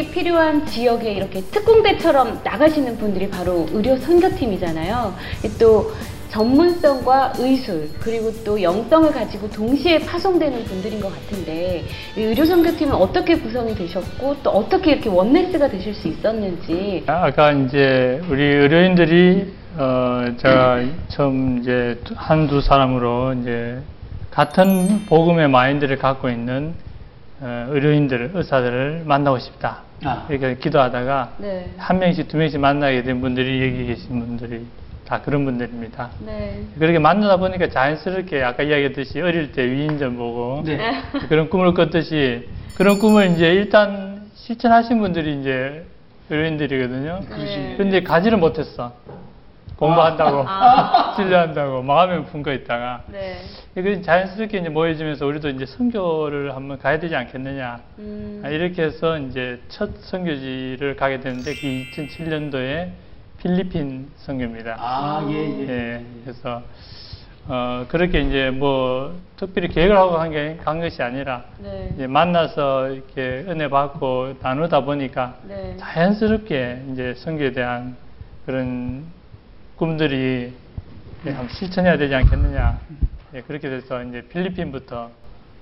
혜택이 필요한 지역에 이렇게 특공대처럼 나가시는 분들이 바로 의료 선교팀이잖아요. 또 전문성과 의술 그리고 또 영성을 가지고 동시에 파송되는 분들인 것 같은데 이 의료 선교팀은 어떻게 구성이 되셨고 또 어떻게 이렇게 원네스가 되실 수 있었는지 아까 이제 우리 의료인들이 어 제가 처음 이제 두- 한두 사람으로 이제 같은 복음의 마인드를 갖고 있는 어, 의료인들, 의사들을 만나고 싶다. 아. 이렇게 기도하다가 네. 한 명씩 두 명씩 만나게 된 분들이 여기 계신 분들이 다 그런 분들입니다. 네. 그렇게 만나다 보니까 자연스럽게 아까 이야기했듯이 어릴 때 위인전 보고 네. 그런 꿈을 꿨듯이 그런 꿈을 이제 일단 실천하신 분들이 이제 의료인들이거든요. 네. 근데 가지를 못했어. 공부한다고, 아. 진료한다고, 마음에 품고 있다가. 네. 그 자연스럽게 이제 모여지면서 우리도 이제 선교를 한번 가야 되지 않겠느냐. 음. 아, 이렇게 해서 이제 첫 선교지를 가게 되는데 그 2007년도에 필리핀 선교입니다. 아, 예, 예. 예, 그래서 어, 그렇게 이제 뭐 특별히 계획을 하고 한 게 간 것이 아니라 네. 이제 만나서 이렇게 은혜 받고 나누다 보니까 네. 자연스럽게 이제 선교에 대한 그런 꿈들이 예, 한번 실천해야 되지 않겠느냐. 예, 그렇게 돼서 이제 필리핀부터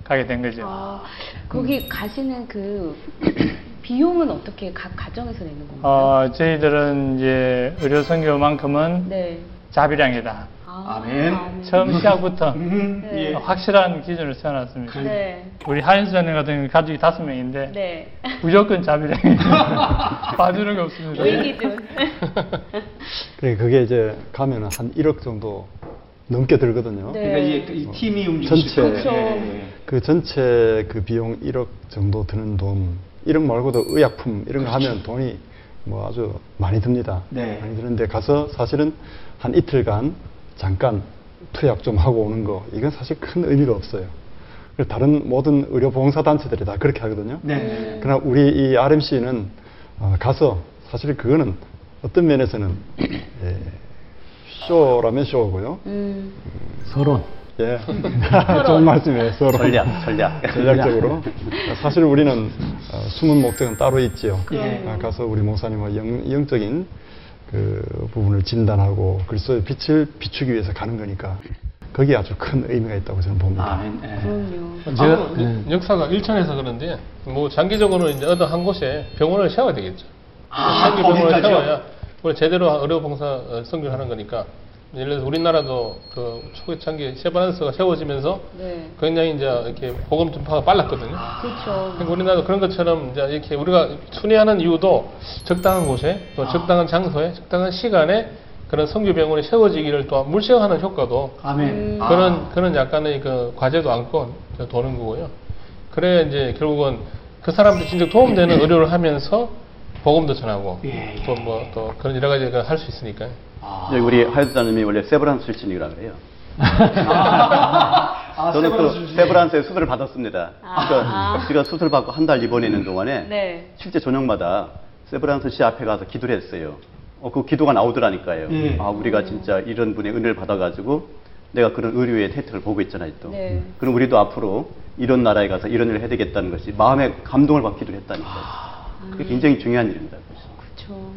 가게 된 거죠. 아, 거기 가시는 그 비용은 어떻게 각 가정에서 내는 건가요? 어, 저희들은 이제 의료 선교만큼은 네. 자비량이다. 아, 아멘. 처음 시작부터 음, 네. 예. 확실한 기준을 세워놨습니다. 네. 우리 하인수장님 같은 경우 가족이 다섯 명인데 네. 무조건 자비량이 봐주는 거 없습니다. 오이 기준. 그래 그게 이제 가면은 한 1억 정도 넘게 들거든요. 네. 그러니까 이게 이 팀이 움직이실 전체 그렇죠. 예, 예. 그 전체 그 비용 1억 정도 드는 돈, 1억 말고도 의약품 이런 거 하면 돈이 뭐 아주 많이 듭니다. 네. 많이 드는데 가서 사실은 한 이틀간 잠깐 투약 좀 하고 오는 거 이건 사실 큰 의미가 없어요. 다른 모든 의료 봉사 단체들이 다 그렇게 하거든요. 네. 그러나 우리 이 RMC는 어, 가서 사실 그거는 어떤 면에서는 예, 쇼라면 쇼고요. 음. 서론. 예. 좋은 말씀이에요. 서론. 전략, 전략. 전략적으로. 사실 우리는 어, 숨은 목적은 따로 있지요. 예. 아, 가서 우리 목사님과 영, 영적인 그 부분을 진단하고 그리스도의 빛을 비추기 위해서 가는 거니까 거기에 아주 큰 의미가 있다고 저는 봅니다. 아멘. 예. 그럼요. 제가 아, 그 역사가 일천해서 그런데 뭐 장기적으로는 이제 어떤 한 곳에 병원을 세워야 되겠죠. 아, 장기 병원을 거기까지요? 세워야 제대로 의료봉사 어, 선교를 하는 거니까 예를 들어서 우리나라도 그 초창기 세브란스가 세워지면서 네. 굉장히 이제 이렇게 복음 전파가 빨랐거든요. 그렇죠. 그러니까 우리나라도 그런 것처럼 이제 이렇게 우리가 순회하는 이유도 적당한 곳에 또 적당한 장소에 적당한 시간에 그런 성교 병원이 세워지기를 또 물시하는 효과도 아멘. 음. 그런 그런 약간의 그 과제도 안고 도는 거고요. 그래야 이제 결국은 그 사람들 진짜 도움되는 의료를 하면서 복음도 전하고 예, 예. 또뭐또 그런 여러 가지가 할수 있으니까요. 아. 여기 우리 하이드자님이 원래 세브란스 출신이라 그래요. 아, 저는 세브란스 그. 세브란스에 수술을 받았습니다. 아. 그러니까 아. 제가 수술 받고 한 달 입원해 있는 동안에 네. 실제 저녁마다 세브란스 씨 앞에 가서 기도를 했어요. 어, 그 기도가 나오더라니까요. 예. 아, 우리가 진짜 이런 분의 은혜를 받아가지고 내가 그런 의료의 혜택을 보고 있잖아요, 또. 네. 그럼 우리도 앞으로 이런 나라에 가서 이런 일을 해야 되겠다는 것이 마음의 감동을 받기도 했다니까요. 그게 굉장히 중요한 일입니다. 그렇죠.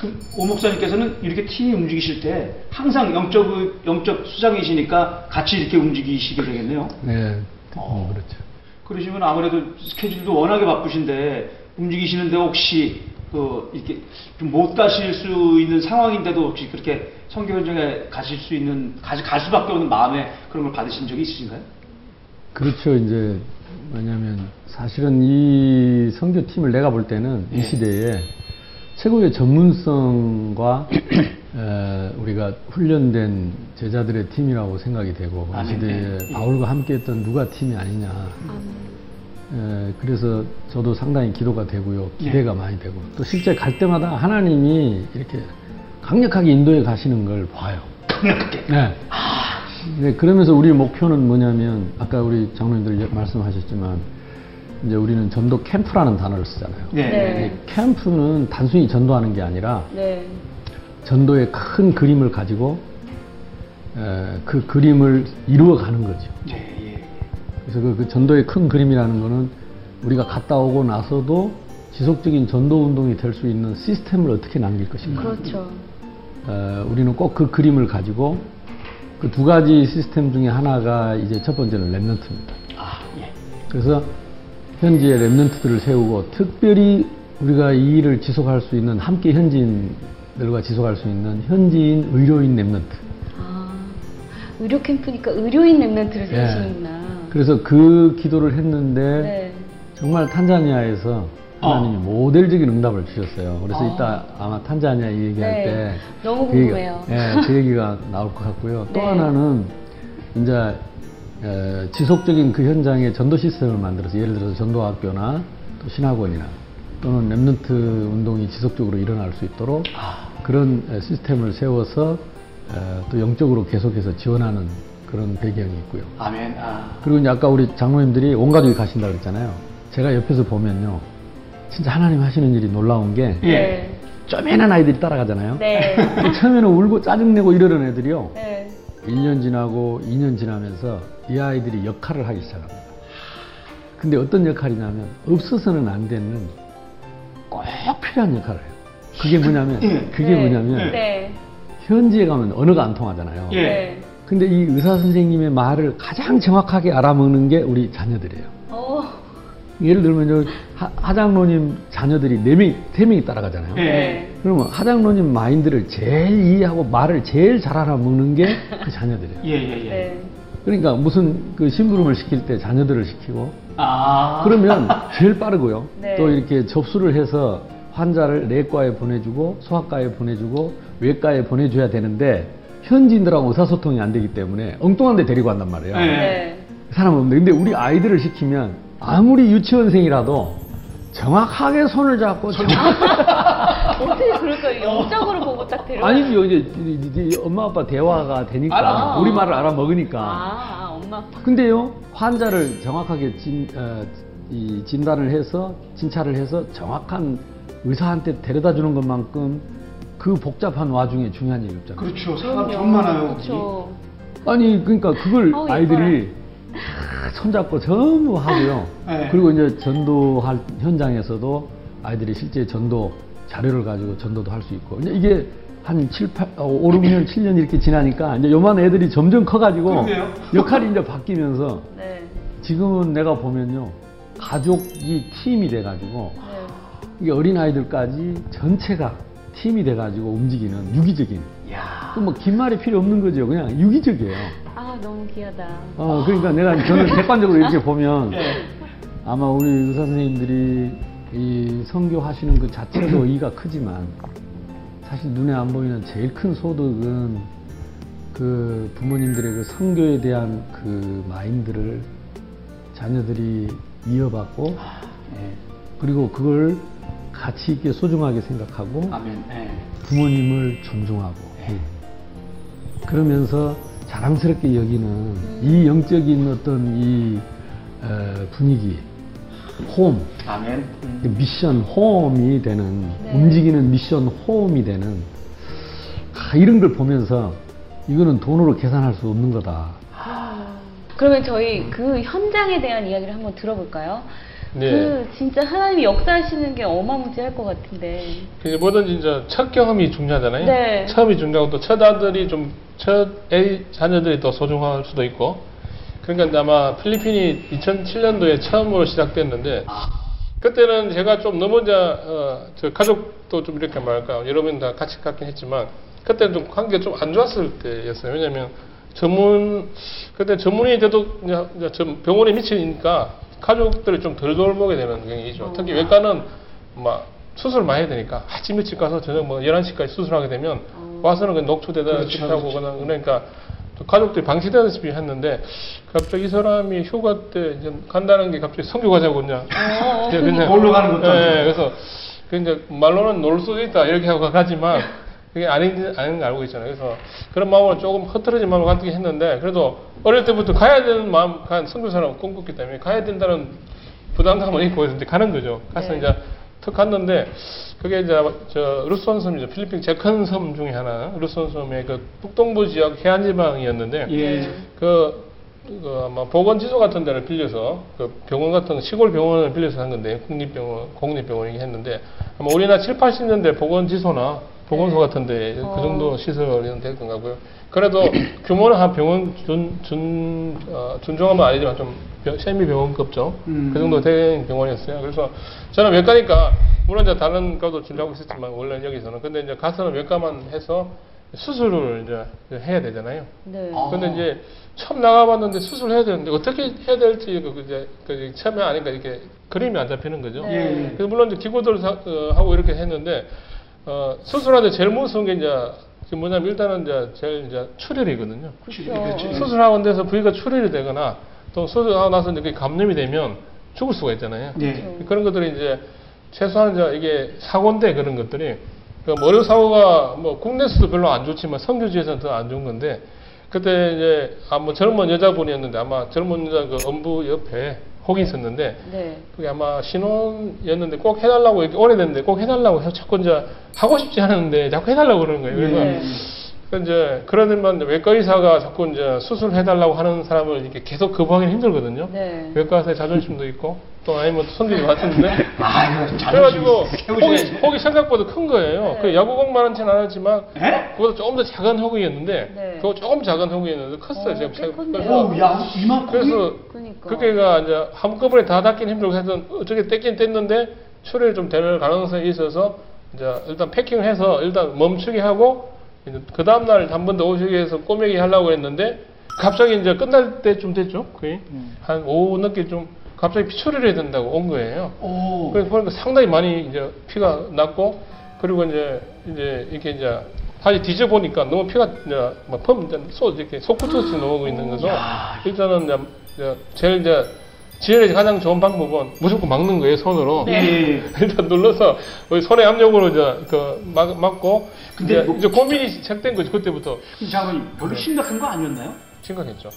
그 오 목사님께서는 이렇게 팀이 움직이실 때 항상 영적 영적 수장이시니까 같이 이렇게 움직이시게 되겠네요. 네, 어. 그렇죠. 그러시면 아무래도 스케줄도 워낙에 바쁘신데 움직이시는데 혹시 그 이렇게 좀 못 가실 수 있는 상황인데도 혹시 그렇게 성교 현장에 가실 수 있는 가시 갈 수밖에 없는 마음에 그런 걸 받으신 적이 있으신가요? 그렇죠. 이제 뭐냐면 사실은 이 선교팀을 내가 볼 때는 이 예. 시대에 최고의 전문성과 에, 우리가 훈련된 제자들의 팀이라고 생각이 되고 이 아멘. 시대에 예. 바울과 함께했던 누가 팀이 아니냐. 에, 그래서 저도 상당히 기도가 되고요. 기대가 많이 되고 또 실제 갈 때마다 하나님이 이렇게 강력하게 인도에 가시는 걸 봐요. 강력하게. 네. 네, 그러면서 우리 목표는 뭐냐면 아까 우리 장로님들 말씀하셨지만 이제 우리는 전도 캠프라는 단어를 쓰잖아요. 네. 네. 이 캠프는 단순히 전도하는 게 아니라 네. 전도의 큰 그림을 가지고 에, 그 그림을 이루어가는 거죠. 예, 예. 그래서 그, 그 전도의 큰 그림이라는 거는 우리가 갔다 오고 나서도 지속적인 전도 운동이 될 수 있는 시스템을 어떻게 남길 것인가. 그렇죠. 어, 우리는 꼭 그 그림을 가지고 그 두 가지 시스템 중에 하나가 이제 첫 번째는 랩런트입니다. 아, 예. 그래서 현지에 랩런트들을 세우고 특별히 우리가 이 일을 지속할 수 있는 함께 현지인들과 지속할 수 있는 현지인 의료인 랩런트. 아, 의료 캠프니까 의료인 Remnant를 예. 세우시는구나. 그래서 그 기도를 했는데 네. 정말 탄자니아에서 하나님이 모델적인 응답을 주셨어요. 그래서 어. 이따 아마 탄자니아 얘기할 네. 때 너무 그 궁금해요. 예, 그 얘기가 나올 것 같고요. 또 네. 하나는 이제 에, 지속적인 그 현장에 전도 시스템을 만들어서 예를 들어서 전도학교나 또 신학원이나 또는 Remnant 운동이 지속적으로 일어날 수 있도록 그런 에, 시스템을 세워서 에, 또 영적으로 계속해서 지원하는 그런 배경이 있고요. 아멘. 아. 그리고 이제 아까 우리 장로님들이 온 가족이 가신다 그랬잖아요. 제가 옆에서 보면요. 진짜 하나님 하시는 일이 놀라운 게 예. 쪼매난 아이들이 따라가잖아요. 네. 처음에는 울고 짜증내고 이러는 애들이요. 네. 1년 지나고 2년 지나면서 이 아이들이 역할을 하기 시작합니다. 근데 어떤 역할이냐면 없어서는 안 되는 꼭 필요한 역할을 해요. 그게 뭐냐면 그게 네. 뭐냐면 네. 현지에 가면 언어가 안 통하잖아요. 예. 네. 근데 이 의사 선생님의 말을 가장 정확하게 알아먹는 게 우리 자녀들이에요. 어. 예를 들면 저 하, 하장로님 자녀들이 네 명, 세 명이 따라가잖아요. 예. 네. 그러면 하장로님 마인드를 제일 이해하고 말을 제일 잘 알아먹는 게 그 자녀들이에요. 예, 예, 예. 네. 그러니까 무슨 그 심부름을 시킬 때 자녀들을 시키고 아. 그러면 제일 빠르고요. 네. 또 이렇게 접수를 해서 환자를 내과에 보내주고 소아과에 보내주고 외과에 보내줘야 되는데 현지인들하고 의사소통이 안 되기 때문에 엉뚱한 데 데리고 간단 말이에요. 네. 네. 사람 없는데 근데 우리 아이들을 시키면 아무리 유치원생이라도 정확하게 손을 잡고 정확- 어떻게 그럴까요? 영적으로 보고 딱 데려. 아니죠 이제 이- 이- 이 엄마 아빠 대화가 되니까 알아. 우리 말을 알아 먹으니까 아, 아, 엄마. 아빠. 근데요 환자를 정확하게 진, 어, 이 진단을 해서 진찰을 해서 정확한 의사한테 데려다 주는 것만큼 그 복잡한 와중에 중요한 일이 없잖아요. 그렇죠. 사람 좀 많아요. 그렇죠. 아니 그러니까 그걸 어우, 아이들이 다 손잡고 전부 하고요. 네. 그리고 이제 전도할 현장에서도 아이들이 실제 전도 자료를 가지고 전도도 할 수 있고 이제 이게 한 7, 8, 5, 6년, 7년 이렇게 지나니까 이제 요만 애들이 점점 커가지고. 역할이 이제 바뀌면서 네. 지금은 내가 보면요 가족이 팀이 돼가지고 네. 이게 어린 아이들까지 전체가 팀이 돼가지고 움직이는 유기적인 야. 그뭐 긴 말이 필요 없는 거죠 그냥 유기적이에요. 아, 너무 귀하다. 어 그러니까 내가 저는 객관적으로 이렇게 보면 예. 아마 우리 의사 선생님들이 이 선교 하시는 그 자체도 의의가 크지만 사실 눈에 안 보이는 제일 큰 소득은 그 부모님들의 그 선교에 대한 그 마인드를 자녀들이 이어받고 예. 그리고 그걸 가치 있게 소중하게 생각하고 아멘. 예. 부모님을 존중하고 그러면서 자랑스럽게 여기는 이 영적인 어떤 이 어, 분위기 홈 아멘. 음. 미션 홈이 되는 네. 움직이는 미션 홈이 되는 아, 이런 걸 보면서 이거는 돈으로 계산할 수 없는 거다. 그러면 저희 그 현장에 대한 이야기를 한번 들어볼까요? 네. 그 진짜 하나님이 역사하시는 게 어마무지할 것 같은데. 그 뭐든지 이제 첫 경험이 중요하잖아요. 네. 처음이 중요하고 또 첫 아들이 좀 첫 애 자녀들이 더 소중할 수도 있고. 그러니까 아마 필리핀이 2007년도에 처음으로 시작됐는데 그때는 제가 좀 너무 이제 어, 저 가족도 좀 이렇게 말할까 여러분 다 같이 갔긴 했지만 그때는 좀 관계가 좀 안 좋았을 때였어요. 왜냐면 전문 그때 전문의 돼도 병원에 미치니까 가족들이 좀 덜 돌보게 되는 경향이죠. 특히 외과는 막 수술 많이 해야 되니까 아침 일찍 가서 저녁 뭐 11시까지 수술하게 되면 와서는 그 녹초되다시피 그렇죠, 그냥 그러니까 또 가족들이 방치되다시피 했는데 갑자기 이 사람이 휴가 때 이제 간다는 게 갑자기 성교 가자고 그냥 어. 그냥 그냥 놀러 가는 것도 예. 그래서 그 이제 말로는 놀 수도 있다 이렇게 하고 가지만 그게 아닌 아닌 거 알고 있잖아요. 그래서 그런 마음을 조금 흐트러진 마음을 갖게 했는데 그래도 어릴 때부터 가야 되는 마음 간 성교사람 꿈꿨기 때문에 가야 된다는 부담감을 입고 이제 가는 거죠. 가서 네. 이제 턱 갔는데 그게 이제 저 루손 섬이죠. 필리핀 제일 큰 섬 중에 하나 루손 섬의 그 북동부 지역 해안 지방이었는데 예. 그 그 아마 보건지소 같은 데를 빌려서 그 병원 같은 시골 병원을 빌려서 한 건데 국립병원 공립병원이긴 했는데 아마 우리나라 7, 80년대 보건지소나 보건소 같은데 어. 그 정도 시설이 될 건가 고요. 그래도 규모는 한 병원 준, 준, 어, 준종하면 아니지만 좀 병- 세미 병원급죠. 음. 그 정도 된 병원이었어요. 그래서 저는 외과니까 물론 이제 다른 과도 진료하고 있었지만 원래 여기서는 근데 이제 가서는 외과만 해서 수술을 이제 해야 되잖아요. 네. 아. 근데 이제 처음 나가봤는데 수술해야 되는데 어떻게 해야 될지 그 이제 그 처음에 아니까 이렇게 그림이 안 잡히는 거죠. 네. 그래서 물론 이제 기구들 사- 어, 하고 이렇게 했는데 어, 수술하는데 제일 무서운 게 이제 지금 뭐냐면 일단은 이제 제일 이제 출혈이거든요. 그렇죠. 수술하고 돼서 부위가 출혈이 되거나 또 수술하고 나서 이제 그게 감염이 되면 죽을 수가 있잖아요. 네. 그런 것들이 이제 최소한 이제 이게 사고인데 그런 것들이 그 머리 사고가 뭐 국내에서도 별로 안 좋지만 성교지에서는 더 안 좋은 건데 그때 이제 아뭐 젊은 여자분이었는데 아마 젊은 여자 그 엄부 옆에 혹이 있었는데 네. 그게 아마 신혼이었는데 꼭 해달라고 이렇게 오래됐는데 꼭 해달라고 해서 자꾸 이제 하고 싶지 않은데 자꾸 해달라고 그러는 거예요. 그래서 네. 그 이제 그러면 외과 의사가 자꾸 이제 수술해달라고 하는 사람을 이렇게 계속 거부하기는 힘들거든요. 네. 외과 의사의 자존심도 있고 또 아니면 성격이 같은데 아, 이거 자존심 그래가지고 혹이. 혹이 생각보다 큰 거예요. 네. 그 야구공만한테는 않았지만 에? 그보다 조금 더 작은 혹이었는데 네. 그거 조금 작은 혹이었는데 컸어요. 어, 컸네요. 그래서 오, 야, 이만큼. 그래서 그러니까. 그게가 이제 한꺼번에 다 닫긴 힘들고 해서 어떻게 뗐긴 뗐는데 출혈이 좀될 가능성이 있어서 이제 일단 패킹을 해서 일단 멈추게 하고 그 다음 날 한 번 더 오시게 해서 꼬매기 하려고 했는데 갑자기 이제 끝날 때쯤 됐죠 거의 한 오후 늦게 좀 갑자기 피출혈이 된다고 온 거예요. 오. 그래서 보니까 상당히 많이 이제 피가 났고 그리고 이제 이제 이렇게 이제 다시 뒤져 보니까 너무 피가 이제 막펌 이제 쏟 이렇게 솟구쳤이 나오고 있는 거죠. 일단은 이제, 이제 제일 이제 지혈에 가장 좋은 방법은 무조건 막는 거예요 손으로. 예. 일단 눌러서 우리 손의 압력으로 이제 그 막, 막고 근데 이제, 뭐- 이제 고민이 시작된 거죠 그때부터 잠깐만, 별로 심각한 거 아니었나요? 심각했죠.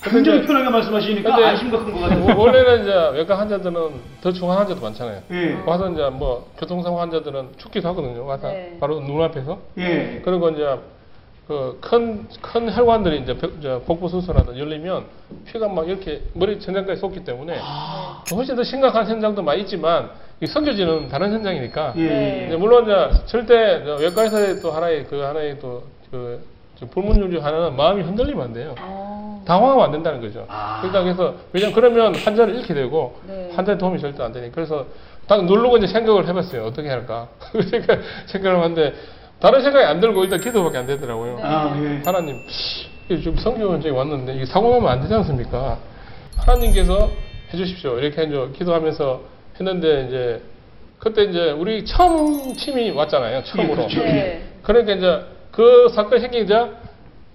굉장히 편하게 말씀하시니까 안 심각한 거 같아요. 뭐 원래는 이제 외과 환자들은 더 중한 환자도 많잖아요. 예. 와서 이제 뭐 교통사고 환자들은 죽기도 하거든요. 와서 네. 바로 눈앞에서. 예. 그리고 이제 그큰큰 혈관들이 이제 복부 수술하다 열리면 피가 막 이렇게 머리 전장까지 솟기 때문에 아. 훨씬 더 심각한 현장도 많이 있지만 이 성교지는 다른 현장이니까 예. 이제 물론 이제 절대 저 외과에서의 또 하나의 그 하나의 또그 불문율 하나는 마음이 흔들리면 안 돼요. 어. 당황하면 안 된다는 거죠. 아. 그러니까 그래서 왜냐면 그러면 환자를 잃게 되고 네. 환자의 도움이 절대 안 되니까 그래서 딱 누르고 이제 생각을 해봤어요. 어떻게 할까? 생각 생각을 하는데 다른 생각이 안 들고 일단 기도밖에 안 되더라고요. 아, 예. 하나님 이게 좀 성경 현장에 왔는데 이게 사고 나면 안 되지 않습니까? 하나님께서 해주십시오. 이렇게 이제 기도하면서 했는데 이제 그때 이제 우리 처음 팀이 왔잖아요. 처음으로. 그렇죠. 네. 그러니까 이제 그 사건이 생기자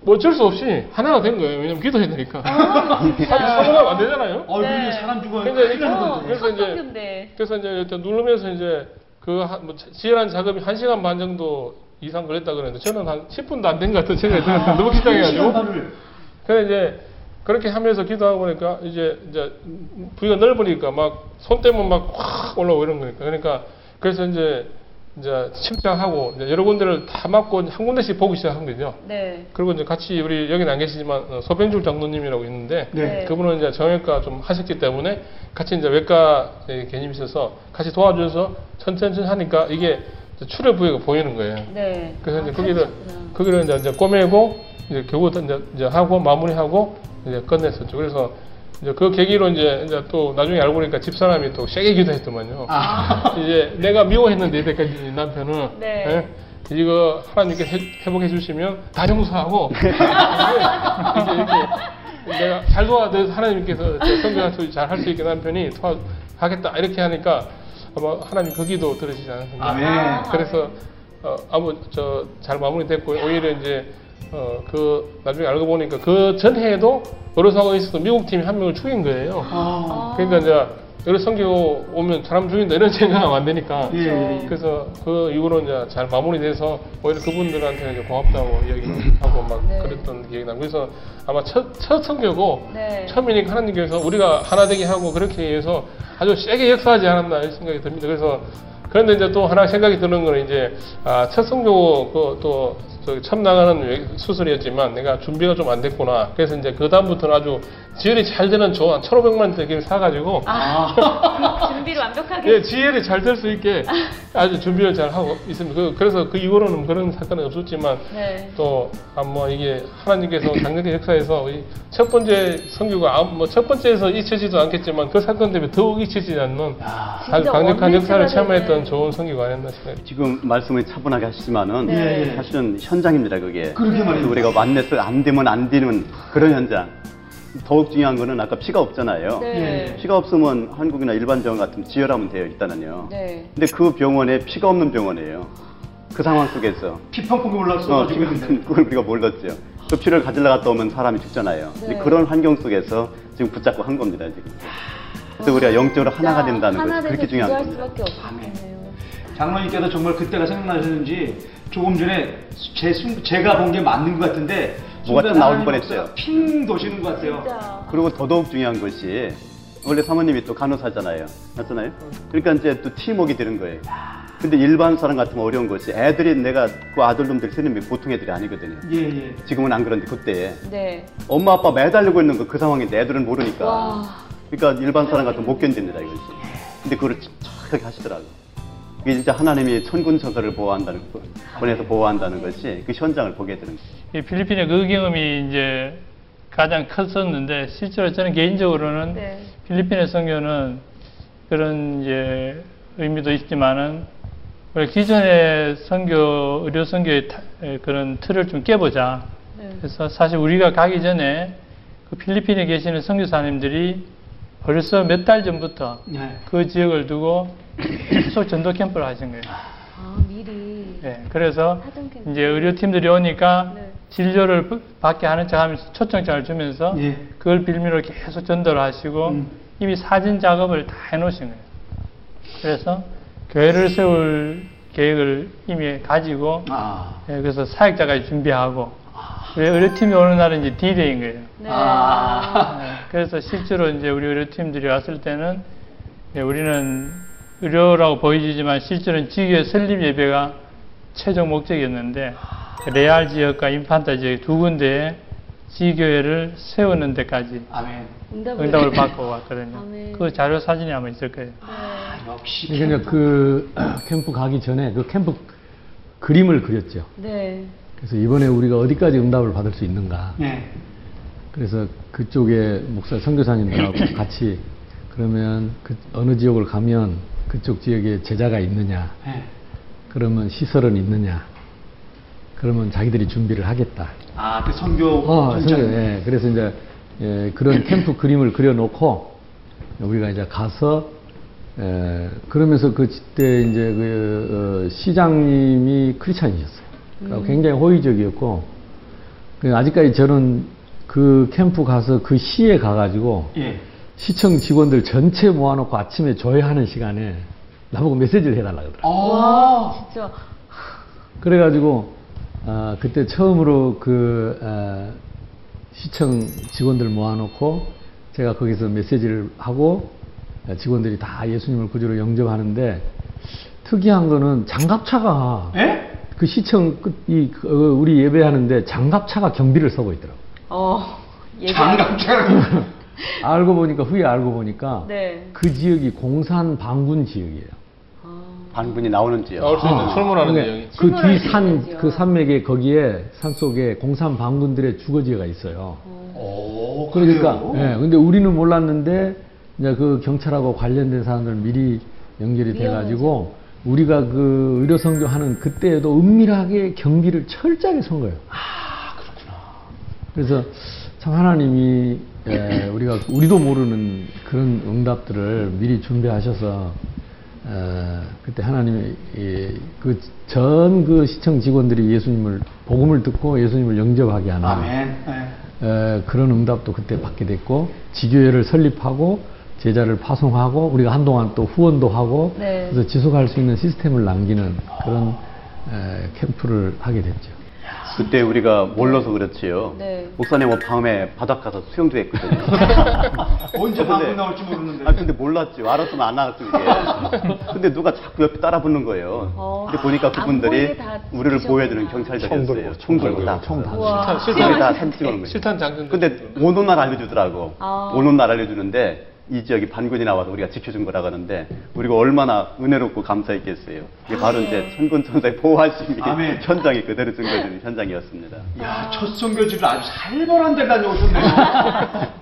뭐 어쩔 수 없이 하나가 된 거예요. 왜냐면 기도해야 되니까. 사실 사고 나면 안 되잖아요. 어, 네. 사람 죽어요. 근데 큰일 나는 어. 그래서 이제-. 그래서 이제 누르면서 이제 그 한, 뭐 지혈한 작업이 1시간 반 정도 이상 걸렸다 그랬는데 저는 한 10분도 안 된 것 같은 생각이 들었는데 너무 긴장해가지고. 반을. 그래 이제 그렇게 하면서 기도하고 보니까 이제 이제 부위가 넓으니까 막손 떼면 막확 올라오고 이런 거니까 그러니까 그래서 이제 이제 침착하고 이제 여러 군데를 다 맞고 한 군데씩 보기 시작한 거죠. 네. 그리고 이제 같이 우리 여기는 안 계시지만 어, 소병줄 장로님이라고 있는데 네. 그분은 이제 정형외과 좀 하셨기 때문에 같이 이제 외과 개념이 있어서 같이 도와줘서 천천히 하니까 이게 출혈 부위가 보이는 거예요. 네. 그래서 이제 아, 거기를. 거기를 이제, 이제 꼬매고 이제 겨우 이제, 이제 하고 마무리하고 이제 끝냈었죠. 그래서 이제 그 계기로 이제, 이제 또 나중에 알고 보니까 집사람이 또 세게 기도 했더만요. 아. 이제 내가 미워했는데 이때까지 남편은 네. 예? 이거 하나님께 회- 회복해 주시면 다 용서하고 이제, 이제 이렇게 내가 잘 도와줘서 하나님께서 성경한 소리 잘할 수 있게 남편이 도와하겠다 이렇게 하니까 아마 하나님 그 기도 들으시지 않았습니까? 아멘. 그래서 어, 아무 저 잘 마무리됐고 오히려 이제 어, 그 나중에 알고 보니까 그 전해에도 사고가 있어서 미국 팀이 한 명을 죽인 거예요. 아. 그러니까 이제 여러 성교 오면 사람 죽인다 이런 생각하면 안 되니까. 예. 그래서 그 이후로 이제 잘 마무리돼서 오히려 그분들한테는 이제 고맙다고 이야기하고 막 네. 그랬던 기억이 나고 그래서 아마 첫, 첫 성교고 네. 처음이니까 하나님께서 우리가 하나 되게 하고 그렇게 해서 아주 세게 역사하지 않았나 이런 생각이 듭니다. 그래서 그런데 이제 또 하나 생각이 드는 거는 이제 아, 첫 성교 그또 처음 나가는 외- 수술이었지만 내가 준비가 좀 안 됐구나. 그래서 이제 그 다음부터는 아주 지혈이 잘 되는 좋은 1,500만 대기를 사가지고 아, 준비를 완벽하게. 예, 지혈이 잘 될 수 있게 아주 준비를 잘 하고 있습니다. 그, 그래서 그 이후로는 그런 사건은 없었지만 네. 또, 아, 뭐, 이게 하나님께서 장례의 역사에서 이첫 번째 성교가, 아, 뭐, 첫 번째에서 잊혀지도 않겠지만 그 사건 때문에 더욱 잊혀지지 않는 아주 진짜 강력한 역사를 체험했던. 좋은 성교가 아니었나 싶어요. 지금 말씀을 차분하게 하시지만은 네. 사실은 현 장입니다 그게. 그러게 말입니다. 우리가 완내스 안 되면 안 되는 그런 현장. 더욱 중요한 거는 아까 피가 없잖아요. 네. 피가 없으면 한국이나 일반 병원 같으면 지혈하면 돼요 일단은요. 네. 근데 그 병원에 피가 없는 병원이에요. 그 상황 속에서 피펑펑이 올라서 어, 피가. 그걸 우리가 몰랐죠. 그 피를 가지러 갔다 오면 사람이 죽잖아요. 네. 그런 환경 속에서 지금 붙잡고 한 겁니다 지금. 그래서 우리가 영적으로 하나가 된다는 것이 그렇게 중요한 겁니다. 수밖에 없겠네요. 장로님께서 정말 그때가 생각나시는지 조금 전에 제 순- 제가 본 게 맞는 것 같은데 뭐가 나올 뻔했어요. 핑 도시는 것 같아요. 진짜. 그리고 더더욱 중요한 것이 원래 사모님이 또 간호사잖아요. 맞잖아요? 그러니까 이제 또 팀워크가 되는 거예요. 근데 일반 사람 같으면 어려운 것이 애들이 내가 그 아들놈들 쓰는 게 보통 애들이 아니거든요. 예, 예. 지금은 안 그런데 그때 네. 엄마 아빠 매달리고 있는 거 그 상황인데 애들은 모르니까. 와. 그러니까 일반 사람 같으면 못 견딥니다 이것이. 근데 그걸 정확하게 하시더라고요. 이게 진짜 하나님이 천군 천사를 보호한다는 거, 보내서 보호한다는 것이 그 현장을 보게 되는 거예요. 이 필리핀의 그 경험이 이제 가장 컸었는데 실제로 저는 개인적으로는 네. 필리핀의 선교는 그런 이제 의미도 있지만은 우리 기존의 선교 의료 선교의 타- 에, 그런 틀을 좀 깨보자. 네. 그래서 사실 우리가 가기 전에 그 필리핀에 계시는 선교사님들이 벌써 몇 달 전부터 네. 그 지역을 두고 계속 전도 캠프를 하신 거예요. 아, 미리. 네, 그래서. 이제 의료팀들이 오니까 네. 진료를 부- 받게 하는 척 하면서 초청장을 주면서 예. 그걸 빌미로 계속 전도를 하시고 음. 이미 사진 작업을 다 해놓으신 거예요. 그래서 교회를 세울 계획을 이미 가지고 아. 예, 그래서 사역자까지 준비하고 왜 의료팀이 오는 날은 이제 D-Day인 거예요. 네. 아. 예, 그래서 실제로 이제 우리 의료팀들이 왔을 때는 예, 우리는 의료라고 보이지만 실제로는 지교의 설립 예배가 최종 목적이었는데 레알 지역과 인판타 지역 두 군데에 지교회를 세우는 데까지 아멘. 응답을, 응답을 받고 왔거든요. 아멘. 그 자료 사진이 아마 있을 거예요. 아, 역시. 그러니까 그 캠프 가기 전에 그 캠프 그림을 그렸죠. 네. 그래서 이번에 우리가 어디까지 응답을 받을 수 있는가. 네. 그래서 그쪽에 목사 선교사님들하고 같이 그러면 그 어느 지역을 가면 그쪽 지역에 제자가 있느냐. 네. 그러면 시설은 있느냐. 그러면 자기들이 준비를 하겠다. 아, 그 선교 어. 선교, 예. 그래서 이제 예, 그런 캠프 그림을 그려놓고 우리가 이제 가서 에, 그러면서 그때 이제 그 어, 시장님이 크리스찬이셨어요. 그러니까 굉장히 호의적이었고 그 아직까지 저는 그 캠프 가서 그 시에 가가지고 예. 시청 직원들 전체 모아놓고 아침에 조회하는 시간에 나보고 메시지를 해달라 그러더라고요. 아. 진짜. 그래가지고 아, 그때 처음으로 그 아, 시청 직원들 모아놓고 제가 거기서 메시지를 하고 아, 직원들이 다 예수님을 구주로 영접하는데 특이한 거는 장갑차가 예? 그 시청 끝, 이, 그, 어, 우리 예배하는데 장갑차가 경비를 서고 있더라고. 어. 예배. 장갑차로. 알고 보니까 후에 알고 보니까 네. 그 지역이 공산 반군 지역이에요. 아. 반군이 나오는 지역. 나올 수 있는 출몰하는 그러니까. 그 출몰할 뒤수 산, 지역. 그 산맥에 거기에 산 속에 공산 반군들의 주거지가 있어요. 오, 그러니까? 예, 근데 우리는 몰랐는데, 이제 그 경찰하고 관련된 사람들 미리 연결이 돼가지고, 우리가 그 의료 선교하는 그때에도 은밀하게 경비를 철저하게 선 거예요. 아, 그렇구나. 그래서 참 하나님이, 예, 우리가, 우리도 모르는 그런 응답들을 미리 준비하셔서, 어, 그때 하나님이 그전 그 시청 직원들이 예수님을 복음을 듣고 예수님을 영접하게 하는 아멘. 예. 에, 그런 응답도 그때 받게 됐고 지교회를 설립하고 제자를 파송하고 우리가 한동안 또 후원도 하고 네. 그래서 지속할 수 있는 시스템을 남기는 그런 에, 캠프를 하게 됐죠. 그때 우리가 몰라서 그렇지요. 네. 목사님 뭐 밤에 바닷 가서 수영도 했거든요. 언제 근데- 방송 나올지 모르는데. 아 근데 몰랐죠. 알았으면 안 나갔죠 이게. 근데 누가 자꾸 옆에 따라 붙는 거예요. 어. 근데 보니까 안 그분들이 우리를. 보호해주는 총 경찰들이었어요. 총 들고 총 다. 총 다. 실탄. 실탄 장전. 근데 오는 날 알려주더라고. 아. 오는 날 알려주는데 이 지역이 반군이 나와서 우리가 지켜준 거라 그러는데 우리가 얼마나 은혜롭고 감사했겠어요. 이게 바로 네. 이제 천군 천사의 보호하심이 아멘. 현장에 그대로 증거되는 현장이었습니다. 야, 첫 선교지를 아주 살벌한 데 다녀오셨네요.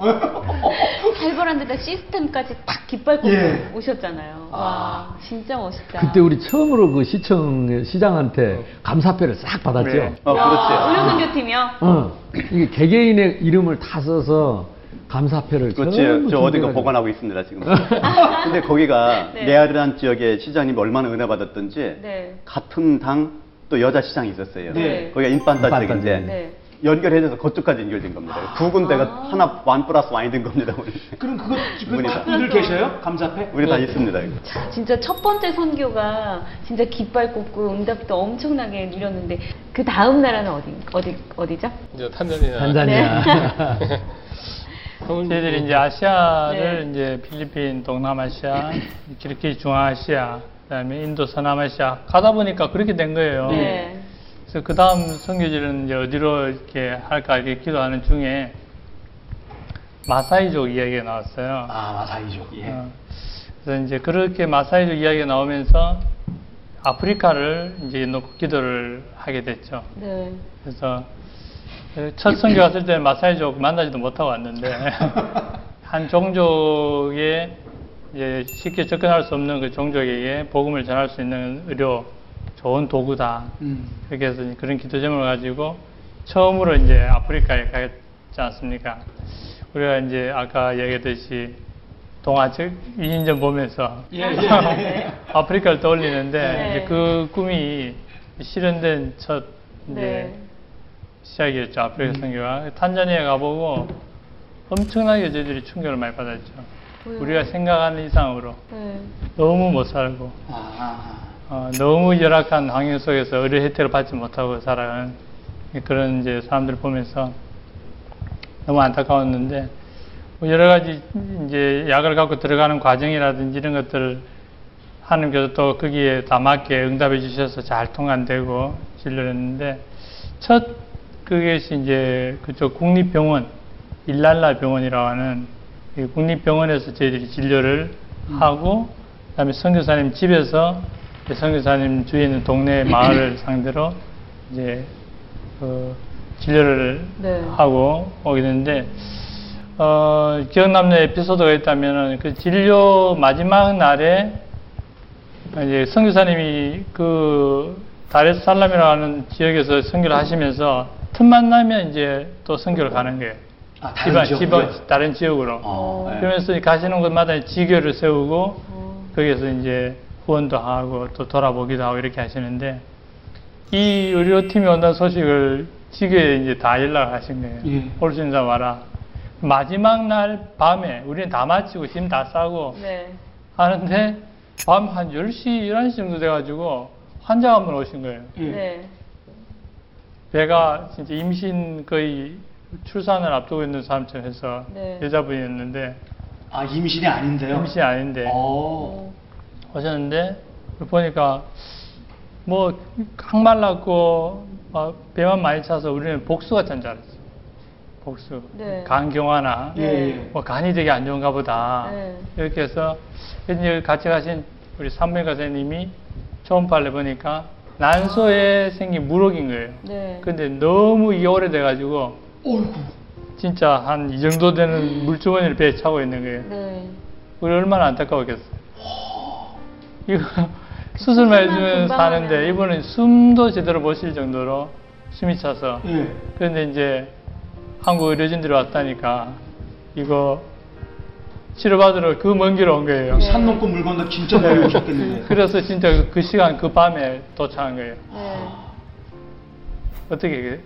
살벌한 데다 시스템까지 딱 깃발 꽂고 예. 오셨잖아요. 와, 진짜 멋있다. 그때 우리 처음으로 그 시청 시장한테 감사패를 싹 받았죠. 네. 어, 그렇죠. 의료선교팀이요? 어, 이게 개개인의 이름을 다 써서 감사패를 그렇지. 저 어딘가 준비해가지고. 보관하고 있습니다, 지금. 근데 거기가 네. 네아르란 지역의 시장님이 얼마나 은혜 받았던지 네. 같은 당 또 여자 시장이 있었어요. 네. 거기가 인판다 인판다 지역인데 네. 연결해줘서 그쪽까지 연결된 겁니다. 두 군데가 아. 하나 완 플러스 완이 된 겁니다. 우리. 그럼 그거 분들 계셔요? 감사패? 우리 다 있습니다. 이거. 자, 진짜 첫 번째 선교가 진짜 깃발 꽂고 응답도 엄청나게 누렸는데 그 다음 나라는 어디 어디 어디죠? 이제 탄자니아. 탄자니아. 저희들이 이제 아시아를 네. 이제 필리핀, 동남아시아, 이렇게 중앙아시아, 그다음에 인도, 서남아시아 가다 보니까 그렇게 된 거예요. 네. 그래서 그 다음 선교지는 이제 어디로 이렇게 할까 이렇게 기도하는 중에 마사이족 이야기가 나왔어요. 아, 마사이족. 예. 어, 그래서 이제 그렇게 마사이족 이야기가 나오면서 아프리카를 이제 놓고 기도를 하게 됐죠. 네. 그래서 첫 선교 갔을 때는 마사이족 만나지도 못하고 왔는데 한 종족에 이제 쉽게 접근할 수 없는 그 종족에게 복음을 전할 수 있는 의료 좋은 도구다. 음. 그렇게 해서 그런 기도 제목을 가지고 처음으로 이제 아프리카에 갔지 않습니까? 우리가 이제 아까 얘기했듯이 동화책 2년 전 보면서 예, 예, 예. 아프리카를 떠올리는데 네. 이제 그 꿈이 실현된 첫 이제 네. 시작이었죠 아프리카 선교가 탄자니아 가보고 엄청나게 저희들이 충격을 많이 받았죠. 왜요? 우리가 생각하는 이상으로 네. 너무 못 살고 아, 어, 너무 열악한 환경 속에서 의료 혜택을 받지 못하고 살아가는 그런 이제 사람들을 보면서 너무 안타까웠는데 뭐 여러 가지 이제 약을 갖고 들어가는 과정이라든지 이런 것들을 하나님께서 또 거기에 다 맞게 응답해 주셔서 잘 통과되고 진료를 했는데 첫 그것이 이제 그쪽 국립병원 일랄라 병원이라고 하는 이 국립병원에서 저희들이 진료를 하고 그다음에 선교사님 집에서 선교사님 주위에 있는 동네 마을을 상대로 이제 그 진료를 네. 하고 오게 됐는데 어, 기억 남는 에피소드가 있다면은 그 진료 마지막 날에 이제 선교사님이 그 다레살람이라고 하는 지역에서 선교를 하시면서 틈만 나면 이제 또 선교를 가는 거예요. 아, 다른 지방? 지방, 다른 지역으로. 어, 네. 그러면서 가시는 곳마다 지교를 세우고 어. 거기에서 이제 후원도 하고 또 돌아보기도 하고 이렇게 하시는데 이 의료팀이 온다는 소식을 지교에 이제 다 연락하신 거예요. 예. 올수 있는 사람 와라. 마지막 날 밤에 우리는 다 마치고 짐 다 싸고 네. 하는데 밤 한 10시, 11시 정도 돼가지고 환자가 한분 오신 거예요. 예. 네. 배가 진짜 임신 거의 출산을 앞두고 있는 사람처럼 해서 네. 여자분이었는데 아, 임신이 아닌데요? 임신이 아닌데 어. 오셨는데 보니까 뭐 항말랐고 막 배만 많이 차서 우리는 복수가 찬줄 알았어요. 복수. 네. 간경화나 예, 예. 뭐 간이 되게 안 좋은가 보다. 네. 이렇게 해서 이제 같이 가신 우리 산부인과 선생님이 초음파를 해보니까 난소에 생긴 물혹인 거예요. 네. 근데 너무 이게 오래돼가지고 어이구. 진짜 한 이 정도 되는 물주머니를 배에 차고 있는 거예요. 네. 우리 얼마나 안타까웠겠어요. 이거 수술만 해주면 사는데 하면. 이분은 숨도 제대로 못 쉴 정도로 숨이 차서 예. 그런데 이제 한국 의료진들이 왔다니까 이거 치료받으러 그 먼길온 거예요. 네. 산 넘고 물 건너 진짜 멀리 오셨겠는데. 그래서 진짜 그 시간 그 밤에 도착한 거예요. 네. 어떻게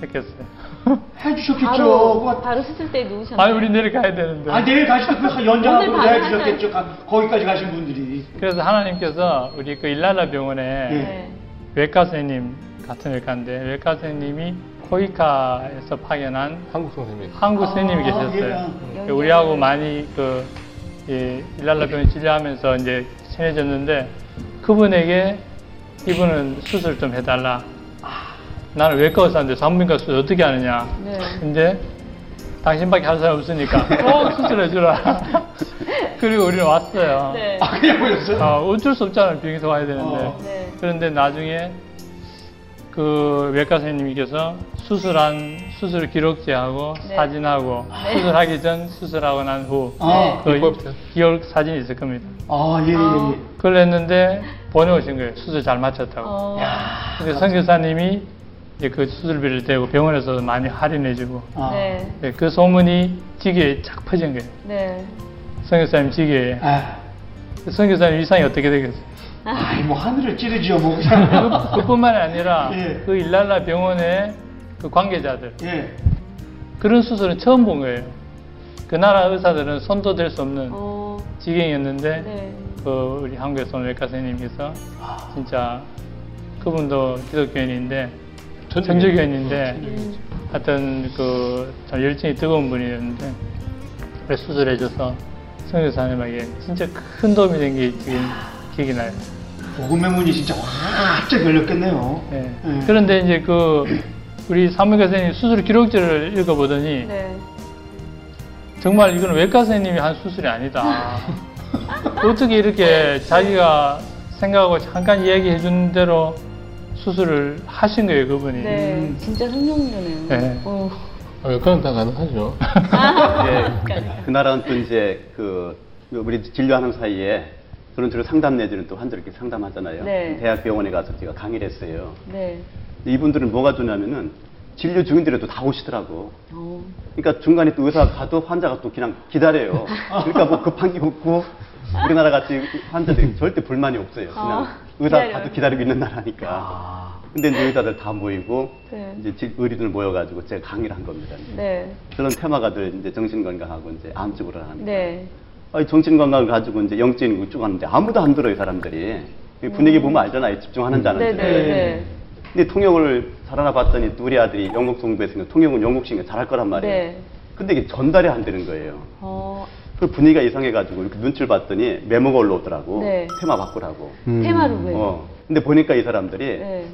했겠어요? 해주셨겠죠. 바로 그거- 바로 수술대에 누우셨나요? 아니 우리 내일 가야 되는데. 아, 내일 가시도 그 오늘 연장으로 밤에 해주셨겠죠. 가- 거기까지 가신 분들이. 그래서 하나님께서 우리 그 일랄라 병원에 예. 네. 외과 선생님 같은 외과인데 외과 선생님이 코이카에서 파견한 한국 선생님. 한국 아, 선생님이 계셨어요. 예. 그 우리하고 많이 그 예, 일랄라 병원 진료하면서 이제 친해졌는데 그분에게 이분은 수술 좀 해달라. 나는 외과 의사인데 산부인과 수술 어떻게 하느냐. 네. 근데 당신밖에 할 사람 없으니까 꼭 수술해주라. 그리고 우리는 왔어요. 네. 아, 그냥 보셨어요? 어, 어쩔 수 없잖아요. 병에서 와야 되는데. 어. 네. 그런데 나중에 그 외과 선생님께서 수술한 수술 기록지하고 네. 사진하고 수술하기 전 수술하고 난후 아, 그 비법들. 기록 사진이 있을 겁니다. 아, 예, 예, 아. 예. 그걸 했는데 보내오신 거예요. 수술 잘 마쳤다고. 어. 근데 선교사님이 이제 그 수술비를 대고 병원에서 많이 할인해주고 아. 네. 네, 그 소문이 지교에 쫙 퍼진 거예요. 네. 선교사님 지교에. 아, 선교사님 이상이 어떻게 되겠어요? 아이, 뭐 하늘을 찌르지요, 뭐 그냥. 그, 그뿐만이 아니라 예. 그 일랄라 병원의 그 관계자들 예. 그런 수술은 처음 본 거예요. 그 나라 의사들은 손도 댈 수 없는 어. 지경이었는데 네. 그 우리 한국에서 온 외과 선생님께서 진짜 그분도 기독교인인데 천주교인인데 음. 하여튼 그참 열정이 뜨거운 분이었는데 수술해줘서 성교사님에게 진짜 큰 도움이 된 게 지금 기억이 나요. 복음의 문이 진짜 활짝 열렸겠네요. 예. 예. 그런데 이제 그 우리 사무과 선생님 수술 기록지를 읽어보더니 네. 정말 이건 외과 선생님이 한 수술이 아니다. 어떻게 이렇게 자기가 생각하고 잠깐 이야기해 준 대로 수술을 하신 거예요, 그분이. 네. 진짜 성령자네요. 네. 어. 아, 외과는 다 가능하죠. 예, 그날은 또 이제 그 우리 진료하는 사이에 그런 주로 상담 내지는 또 환자를 이렇게 상담하잖아요. 네. 대학 병원에 가서 제가 강의를 했어요. 네. 이분들은 뭐가 좋냐면은 진료 중인데도 다 오시더라고. 어. 그러니까 중간에 또 의사가 가도 환자가 또 그냥 기다려요. 그러니까 뭐 급한 게 없고 우리나라 같이 환자들이 절대 불만이 없어요. 그냥 아, 의사 기다려요. 가도 기다리고 있는 나라니까. 아. 근데 이제 의사들 다 모이고 네. 이제 지- 의료들 모여가지고 제가 강의를 한 겁니다. 네. 그런 테마가 들 이제 정신건강하고 이제 암 쪽으로 하는. 네. 정신건강을 가지고 이제 영적인 거쭉 하는데 아무도 안 들어요 사람들이. 이 분위기 보면 알잖아요 집중하는지 안 네, 하는지. 네, 네. 근데 통역을 잘하나 봤더니 또 우리 아들이 영국 공부했으니까 통역은 영국식이 잘할 거란 말이에요. 네. 근데 이게 전달이 안 되는 거예요. 어. 그 분위기가 이상해가지고 이렇게 눈치를 봤더니 메모가 올라오더라고. 네. 테마 바꾸라고. 음. 테마를 왜? 어. 근데 보니까 이 사람들이 네.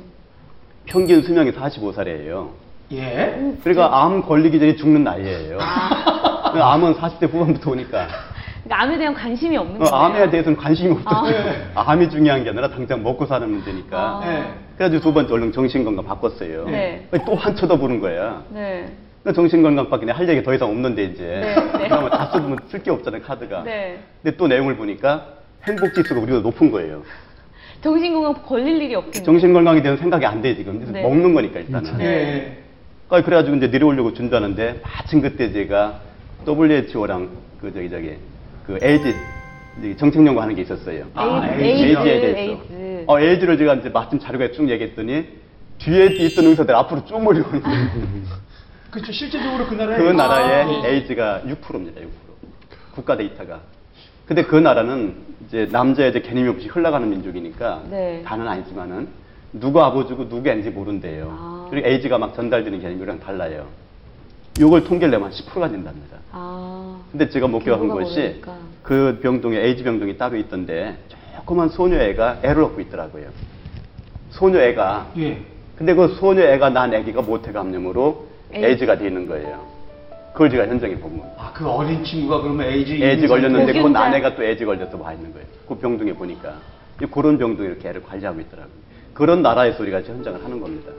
평균 수명이 45살이에요. 예. 그러니까 암 걸리기 전에 죽는 나이예요. 암은 40대 후반부터 오니까. 그러니까 암에 대한 관심이 없는 어, 거예요. 암에 대해서는 관심이 없더라고요. 아. 암이 중요한 게 아니라 당장 먹고 사는 문제니까. 아. 예. 그래가지고 두 번째 얼른 정신건강 바꿨어요. 네. 또 한 쳐다보는 거야. 네. 나 정신건강밖에 할 얘기 더 이상 없는데 이제. 네, 네. 그러면 다 써보면 쓸 게 없잖아요 카드가. 네. 근데 또 내용을 보니까 행복지수가 우리보다 높은 거예요. 정신건강 걸릴 일이 없겠네요. 정신건강에 대한 생각이 안 돼 지금. 네. 먹는 거니까 일단은. 예. 아, 그래가지고 이제 내려오려고 준다는데 마침 그때 제가 WHO랑 그 저기 저기 그 에이즈 이제 정책 연구하는 게 있었어요. 아, 에이즈, 에이즈에 에이즈 에 대해서. 에이즈. 어, 에이즈를 제가 이제 마침 자료가 쭉 얘기했더니 뒤에 있던 의사들 앞으로 쭉 몰려오는 거예요. 그렇죠. 실제적으로 그 나라에 그 나라에 아. 에이즈가 6%입니다. 6%. 국가 데이터가. 근데 그 나라는 이제 남자 여자 개념이 없이 흘러가는 민족이니까 네. 다는 아니지만은 누구 아버지고 누구 애인지 모른대요. 아. 그리고 에이즈가 막 전달되는 개념이랑 달라요. 요걸 통계를 내면 10%가 된답니다. 아. 근데 제가 목격한 것이 모르니까. 그 병동에 에이즈 병동이 따로 있던데 조그만 소녀애가 애를 업고 있더라고요. 소녀애가 예. 근데 그 소녀애가 난 애기가 모태 감염으로 에이즈. 에이즈 가 돼 있는 거예요. 그걸 제가 현장에 본 거예요. 아, 그 어린 친구가 그러면 에이즈 에이즈 걸렸는데 그 보균자. 아내가 또 에이즈 걸려서 와 있는 거예요. 그 병동에 보니까 이 그런 병동에 이렇게 애를 관리하고 있더라고요. 그런 나라에서 우리가 이제 현장을 하는 겁니다.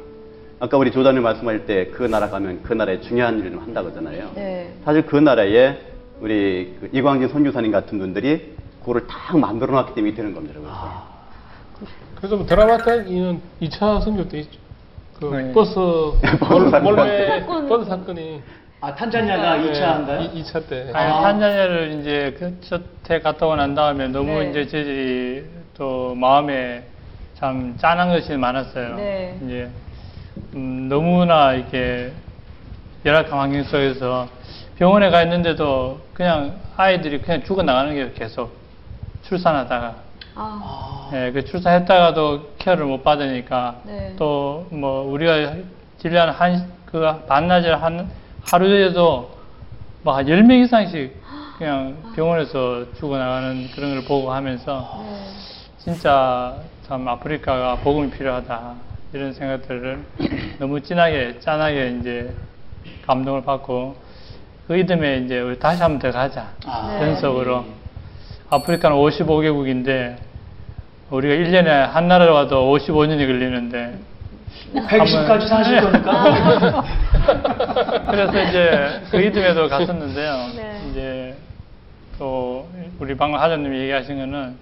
아까 우리 조단님 말씀할 때 그 나라 가면 그 나라에 중요한 일을 한다고 하잖아요. 네. 사실 그 나라에 우리 그 이광진 선교사님 같은 분들이 그거를 딱 만들어 놨기 때문에 되는 겁니다. 그래서. 그래서 뭐 드라마타기는 2차 선교 때 있죠. 그 네. 버스 버스 몰- 사건. 몰매 사건. 버스 사건이 아, 탄자니아가 네, 2차 한가요? 2, 차 때. 아니, 아. 탄자니아를 이제 그저태 갔다 오고 난 다음에 너무 네. 이제 저희들이 또 마음에 참 짠한 것이 많았어요. 네. 이제 음, 너무나 이렇게 열악한 환경 속에서 병원에 가 있는데도 그냥 아이들이 그냥 죽어 나가는 게 계속 출산하다가 아, 예, 그 출산했다가도 케어를 못 받으니까 네. 또 뭐 우리가 진료한 한그 반나절 한 하루에도 뭐 한 10명 이상씩 그냥 병원에서 죽어나가는 그런 걸 보고 하면서 네. 진짜 참 아프리카가 복음이 필요하다 이런 생각들을 너무 진하게 짠하게 이제 감동을 받고 그 이듬해 이제 우리 다시 한번 더 가자 아. 네. 연속으로 아프리카는 55개국인데 우리가 1년에 한 나라 와도 55년이 걸리는데 110까지 사실 거니까. 그래서 이제 그 이듬해도 갔었는데요. 네. 이제 또 우리 방금 하자님이 얘기하신 거는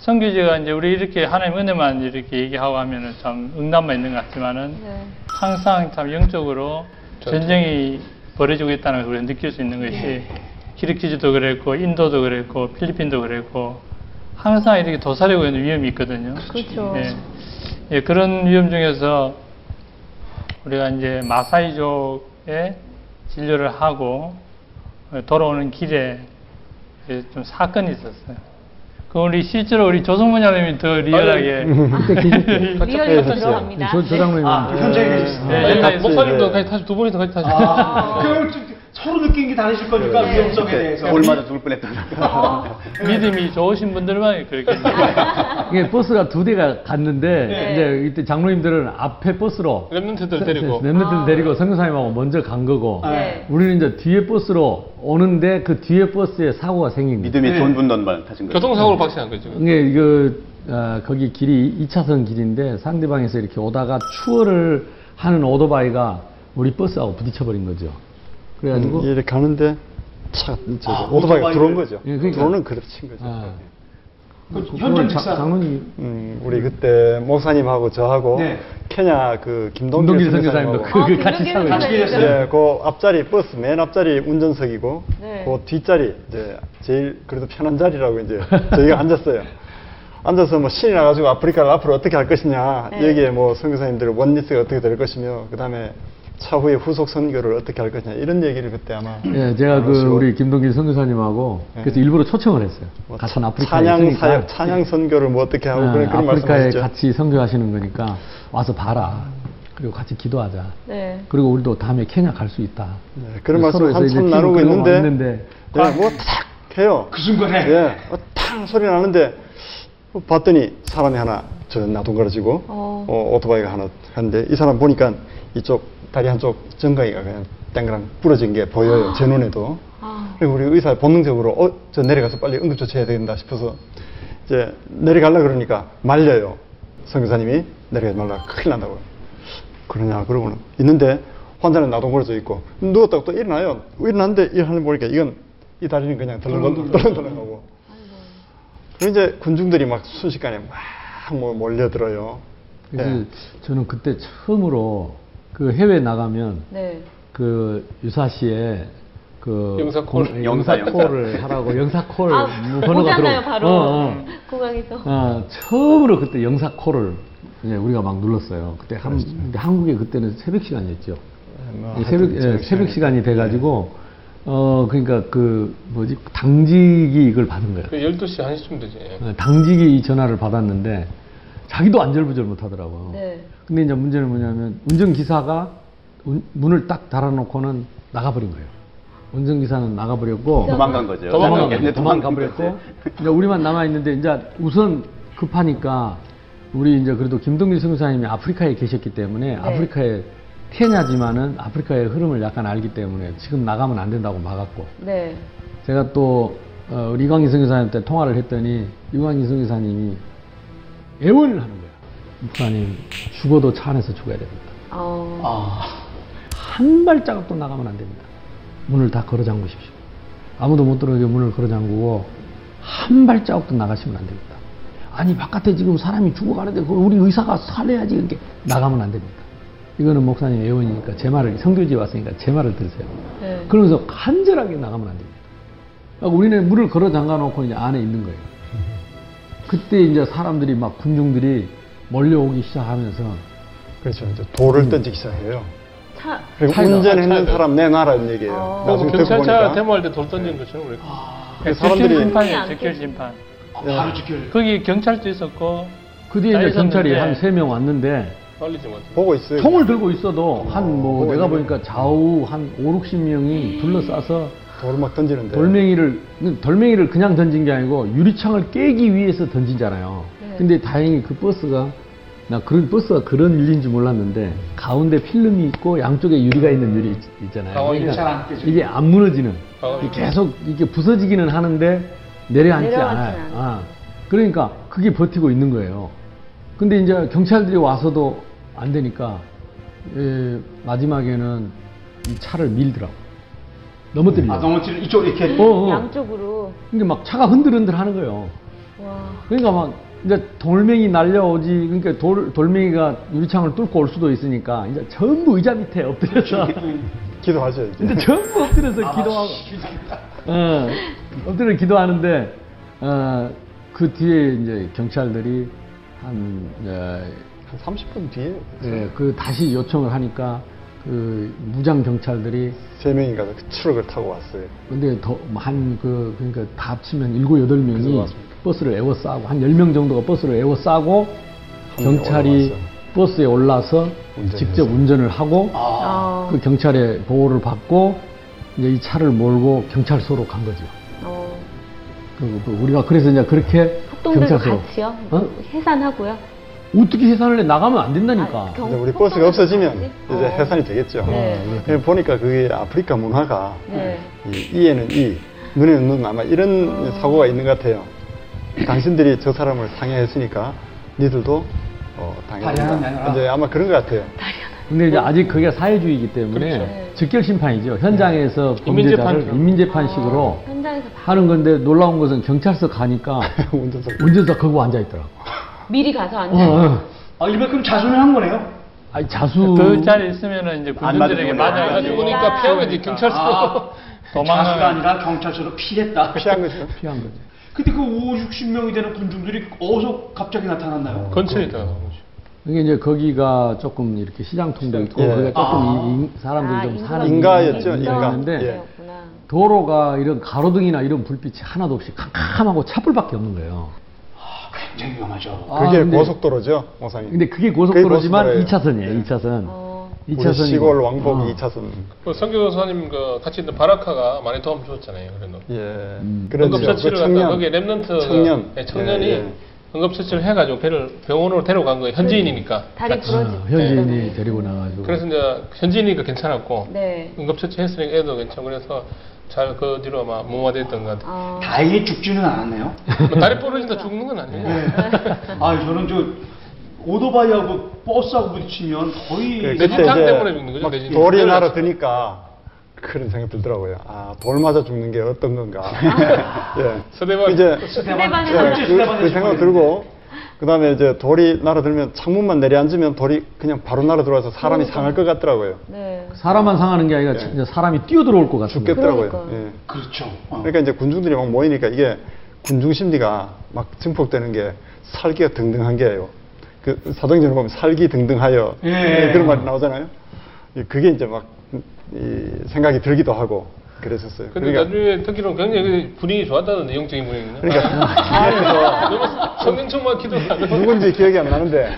선교지가 이제 우리 이렇게 하나님 은혜만 이렇게 얘기하고 하면은 참 응답만 있는 것 같지만은 네. 항상 참 영적으로 전쟁이 벌어지고 있다는 걸 우리가 느낄 수 있는 것이 키르키즈도 그랬고 인도도 그랬고 필리핀도 그랬고 항상 이렇게 도사리고 있는 위험이 있거든요. 그렇죠. 예. 예, 그런 위험 중에서 우리가 이제 마사이족에 진료를 하고 돌아오는 길에 예, 좀 사건이 있었어요. 그 우리 실제로 우리 조성문 장로님이 더 리얼하게 그때 계셨죠? 리얼로 네, 들어갑니다. 저, 저 장면이 아, 그 현장에. 네, 옛날에 목사님도 네. 같이 타시 두 분이서 같이 타시. 아, 그걸 좀 서로 느낀 게 다르실 거니까 네. 위험성에 대해서. 돌 맞아 죽을 뻔했던 믿음이 좋으신 분들만 그렇게 이게 버스가 두 대가 갔는데 네. 이제 이때 장로님들은 앞에 버스로 Remnant들 데리고. Remnant들 아. 데리고 선교사님하고 먼저 간 거고 네. 우리는 이제 뒤에 버스로 오는데 그 뒤에 버스에 사고가 생긴 거예요. 믿음이 네. 좋은 분들만 타신 거예요. 교통사고로 박시한 거죠. 이게 이거 어, 거기 길이 2차선 길인데 상대방에서 이렇게 오다가 추월을 하는 오토바이가 우리 버스하고 부딪혀 버린 거죠. 그래가지고 음, 이렇게 가는데 차, 저, 아, 오토바이가 들어온 거죠. 예, 그러니까. 들어오는 그대로 친 거죠. 아, 그 현장 직사. 장로님 음, 우리 그때 목사님하고 저하고 네. 케냐 그 김동길 선교사님도 그, 그 아, 같이. 네. 예, 그 앞자리 버스 맨 앞자리 운전석이고 네. 그 뒷자리 이제 제일 그래도 편한 자리라고 이제 저희가 앉았어요. 앉아서 뭐 신이 나가지고 아프리카를 앞으로 어떻게 할 것이냐 네. 여기에 뭐 선교사님들 원리스가 어떻게 될 것이며 그 다음에 차후에 후속 선교를 어떻게 할 것이냐 이런 얘기를 그때 아마 예, 제가 그 우리 김동길 선교사님하고 네. 그래서 일부러 초청을 했어요. 뭐 같은 아프리카에 찬양 있으니까 사역, 찬양 선교를 뭐 어떻게 하고 어, 그런 그런 아프리카에 말씀하셨죠. 같이 선교하시는 거니까 와서 봐라. 그리고 같이 기도하자. 네. 그리고 우리도 다음에 케냐 갈 수 있다. 네, 그런 말씀 서로에서 한참 나누고 있는데, 있는데 예, 뭐탁 해요. 그 순간에. 예, 어, 탕 소리 나는데 어, 봤더니 사람이 하나 저 나동거려지고 어. 어, 오토바이가 하나 하는데 이 사람 보니까 이쪽 다리 한쪽 정강이가 그냥 땡그랑 부러진 게 보여요. 제 눈에도. 아. 그리고 우리 의사 본능적으로 어, 저 내려가서 빨리 응급조치해야 된다 싶어서 이제 내려가려 그러니까 말려요. 선교사님이 내려가지 말라 큰일 난다고. 그러냐 그러고는 있는데 환자는 나동거려져 있고 누웠다가 또 일어나요. 일어났는데 일어나는 보니까 이건 이 다리는 그냥 덜렁덜렁 덜렁덜렁하고. 그리고 이제 군중들이 막 순식간에 막 뭐 몰려들어요. 네. 저는 그때 처음으로 그 해외 나가면 네. 그 유사시에 그 영사콜. 공- 영사, 영사콜을 하라고 영사콜 아, 뭐 번호가 들어. 바로. 어, 어. 공항에서. 어, 처음으로 그때 영사콜을 우리가 막 눌렀어요. 그때 한, 근데 한국에 그때는 새벽 시간이었죠. 뭐 예, 새벽, 예, 새벽. 시간이 돼가지고 어 그러니까 그 뭐지 당직이 이걸 받은 거예요. 그 12시, 1시쯤 되지. 어, 당직이 이 전화를 받았는데 자기도 안절부절 못하더라고. 네. 근데 이제 문제는 뭐냐면 운전기사가 운- 문을 딱 달아놓고는 나가버린 거예요. 운전기사는 나가버렸고 도망간 거죠. 도망간 도망가, 네, 도망가버렸고 거죠. 이제 우리만 남아 있는데 이제 우선 급하니까 우리 이제 그래도 김동길 선교사님이 아프리카에 계셨기 때문에 아프리카에 케냐지만은 아프리카의 흐름을 약간 알기 때문에 지금 나가면 안 된다고 막았고 네. 제가 또 어, 우리 이광희 선교사님한테 통화를 했더니 이광희 선교사님이 애원을 하는 거야. 목사님 죽어도 차 안에서 죽어야 됩니다. 어. 아, 한 발자국도 나가면 안 됩니다. 문을 다 걸어 잠그십시오. 아무도 못 들어오게 문을 걸어 잠그고 한 발자국도 나가시면 안 됩니다. 아니 바깥에 지금 사람이 죽어가는데 그걸 우리 의사가 살려야지 이렇게 나가면 안 됩니다. 이거는 목사님 애원이니까 제 말을 성교지에 왔으니까 제 말을 들으세요. 네. 그러면서 간절하게 나가면 안 됩니다. 그러니까 우리는 문을 걸어 잠가 놓고 이제 안에 있는 거예요. 그때 이제 사람들이 막 군중들이 몰려오기 시작하면서 그렇죠. 이제 돌을 던지기 시작해요. 차. 그리고 운전했는. 사람 내놔라는 얘기예요. 어. 뭐 나중에 경찰차 보니까 데모할 때 돌 던지는 것처럼 그렇게. 그 적결 사람들이- 심판이에요. 되지. 심판. 아, 예. 바로 지킬. 거기 경찰도 있었고 그 뒤에 다 이제 경찰이 한 세 명 왔는데. 보고 있어요. 총을 들고 있어도 한 뭐 내가 보니까 좌우 한 5, 60명이 둘러싸서 돌을 막 던지는데. 돌멩이를 돌멩이를 그냥 던진 게 아니고 유리창을 깨기 위해서 던지잖아요. 네. 근데 다행히 그 버스가 나 그런 버스가 그런 일인지 몰랐는데 가운데 필름이 있고 양쪽에 유리가 있는 유리 있- 있잖아요. 깨지고. 이게 안 무너지는 계속 이게 부서지기는 하는데 내려앉지. 않아요. 아, 그러니까 그게 버티고 있는 거예요. 근데 이제 경찰들이 와서도 안 되니까 예, 마지막에는 이 차를 밀더라고. 넘어뜨리려고. 아, 넘어뜨리 이쪽 이렇게. 어, 어. 양쪽으로. 이게 막 차가 흔들흔들 하는 거예요. 와. 그러니까 막 이제 돌멩이 날려오지 그러니까 돌, 돌멩이가 유리창을 뚫고 올 수도 있으니까 이제 전부 의자 밑에 엎드려서 기도하죠, 이제. 근데 전부 엎드려서 기도하고 어, 엎드려 기도하는데 어, 그 뒤에 이제 경찰들이 한 어, 한 30분 뒤에 예, 그 다시 요청을 하니까 그 무장 경찰들이 세 명인가 그 트럭을 타고 왔어요. 근데 더한그 그러니까 다 합치면 일곱 여덟 명이. 버스를 에워싸고 한 열 명 정도가 버스를 에워싸고 경찰이. 버스에 올라서 운전해서. 직접 운전을 하고 어. 그 경찰의 보호를 받고 이제 이 차를 몰고 경찰서로 간 거죠. 어. 그, 그 우리가 그래서 이제 그렇게 폭동들도 같이요? 어? 해산하고요? 어떻게 해산을 해 나가면 안 된다니까. 아, 경- 이제 우리 버스가 없어지면? 이제 어. 해산이 되겠죠. 네. 예, 보니까 그게 아프리카 문화가 네. 이 이에는 이, 눈에는 눈 아마 이런 어. 사고가 있는 것 같아요. 당신들이 저 사람을 상해했으니까 니들도 어. 내놔라. 이제 아마 그런 것 같아요. 근데 이제 아직 그게 사회주의이기 때문에 그렇죠. 네. 즉결 심판이죠. 현장에서 인민재판이죠. 범죄자를 인민재판식으로 어, 바- 하는 건데 놀라운 것은 경찰서 가니까 운전석. 운전석 거기 앉아 있더라고. 미리 가서 어, 앉아. 어. 아, 일반 그럼 자수를 한 거네요? 아니 자수 그 자리에 있으면은 이제 안 군중들에게 맞은 거네. 맞아가지고 죽으니까 피하면 이제 경찰서로 아, 자수가 아니라 경찰서로 피했다. 피한 거죠. 피한 거죠. 근데 그 5, 60명이 되는 군중들이 어디서 갑자기 나타났나요? 근처에 있다. 이게 이제 거기가 조금 이렇게 시장 통도 있고 예. 거기가 조금 아. 이- 이 사람들이 아, 좀 사는 인가였죠, 인가였는데 인가. 인데 예. 도로가 이런 가로등이나 이런 불빛이 하나도 없이 캄캄하고 차불밖에 없는 거예요. 굉장히 위험하죠. 아, 그게 근데- 고속도로죠, 목사님. 근데 그게 고속도로지만 그게 2차선이에요. 2차선. 어. 우리 2차선 시골 왕복 어. 2차선. 그 성교사님 그 같이 있는 바라카가 많이 도움 줬잖아요. 그래도 예. 음. 그렇죠. 응급처치를 그 갖다 거기에 Remnant 청년. 네, 청년이 예, 예. 응급처치를 해가지고 배를 병원으로 데려간 거예요. 현지인이니까. 다리. 부러지. 어, 현지인이 데리고 나가지고. 그래서 이제 현지인이니까 괜찮았고 네. 응급처치 했으니까 애도 괜찮고 그래서 잘 그 뒤로 아마 무마됐던 것 같아요. 어. 다행히 죽지는 않았네요. 뭐 다리 부러진다 죽는 건 아니에요. 아, 저는 저 오토바이하고 버스하고 부딪히면 거의 그- 내 그때 진탕 이제 때문에 죽는 거죠, 막 내 진탕. 돌이. 날아 드니까 그런 생각 들더라고요. 아, 돌 맞아 죽는 게 어떤 건가. 예. 서대반 이제 스테반 예. 그, 그 생각 들고 그 다음에 이제 돌이 날아 들면 창문만 내려앉으면 돌이 그냥 바로 날아 들어와서 사람이 상할 것 같더라고요. 네. 사람만 상하는 게 아니라 예. 이제 사람이 뛰어들어올 것 거예요. 죽겠더라고요. 그러니까. 예. 그렇죠. 어. 그러니까 이제 군중들이 막 모이니까 이게 군중 심리가 막 증폭되는 게 살기가 등등한 게예요. 그 사도행전을 보면 살기 등등하여 예. 예, 그런 말이 나오잖아요. 이- 그게 이제 막이 생각이 들기도 하고 그랬었어요. 근데 그러니까 나중에 듣기로는 굉장히 분위기 좋았다던데 영적인 분위기는. 그러니까 너무 성경청만 기도하는 누군지 기억이 안 나는데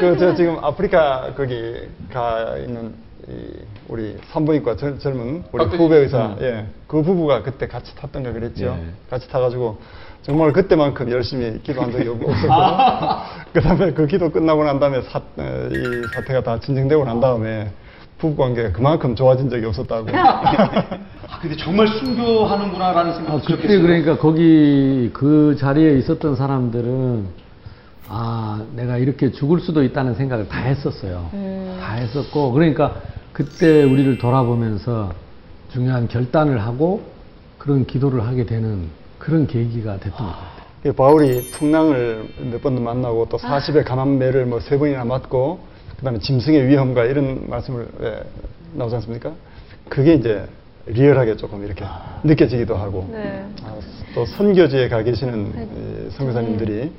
그 저 지금 아프리카 거기 가 있는 이 우리 산부인과 젊, 젊은 우리. 후배 의사 음. 예 그 부부가 그때 같이 탔던가 그랬죠 예. 같이 타가지고 정말 그때만큼 열심히 기도한 적이 없- 없었고 그다음에 그 기도 끝나고 난 다음에 사, 어, 이 사태가 다 진정되고 난 다음에 부부 관계가 그만큼 좋아진 적이 없었다고 아, 근데 정말 순교하는구나라는 아, 생각이 그때 들었어요. 그러니까 거기 그 자리에 있었던 사람들은 아 내가 이렇게 죽을 수도 있다는 생각을 다 했었어요. 음. 다 했었고 그러니까 그때 우리를 돌아보면서 중요한 결단을 하고 그런 기도를 하게 되는 그런 계기가 됐던 것 같아요. 그 바울이 풍랑을 몇 번도 만나고 또 40의 감한매를 뭐 세 번이나 맞고 그 다음에 짐승의 위험과 이런 말씀을 예, 나오지 않습니까? 그게 이제 리얼하게 조금 이렇게 느껴지기도 하고. 네. 아, 또 선교지에 가 계시는 이 선교사님들이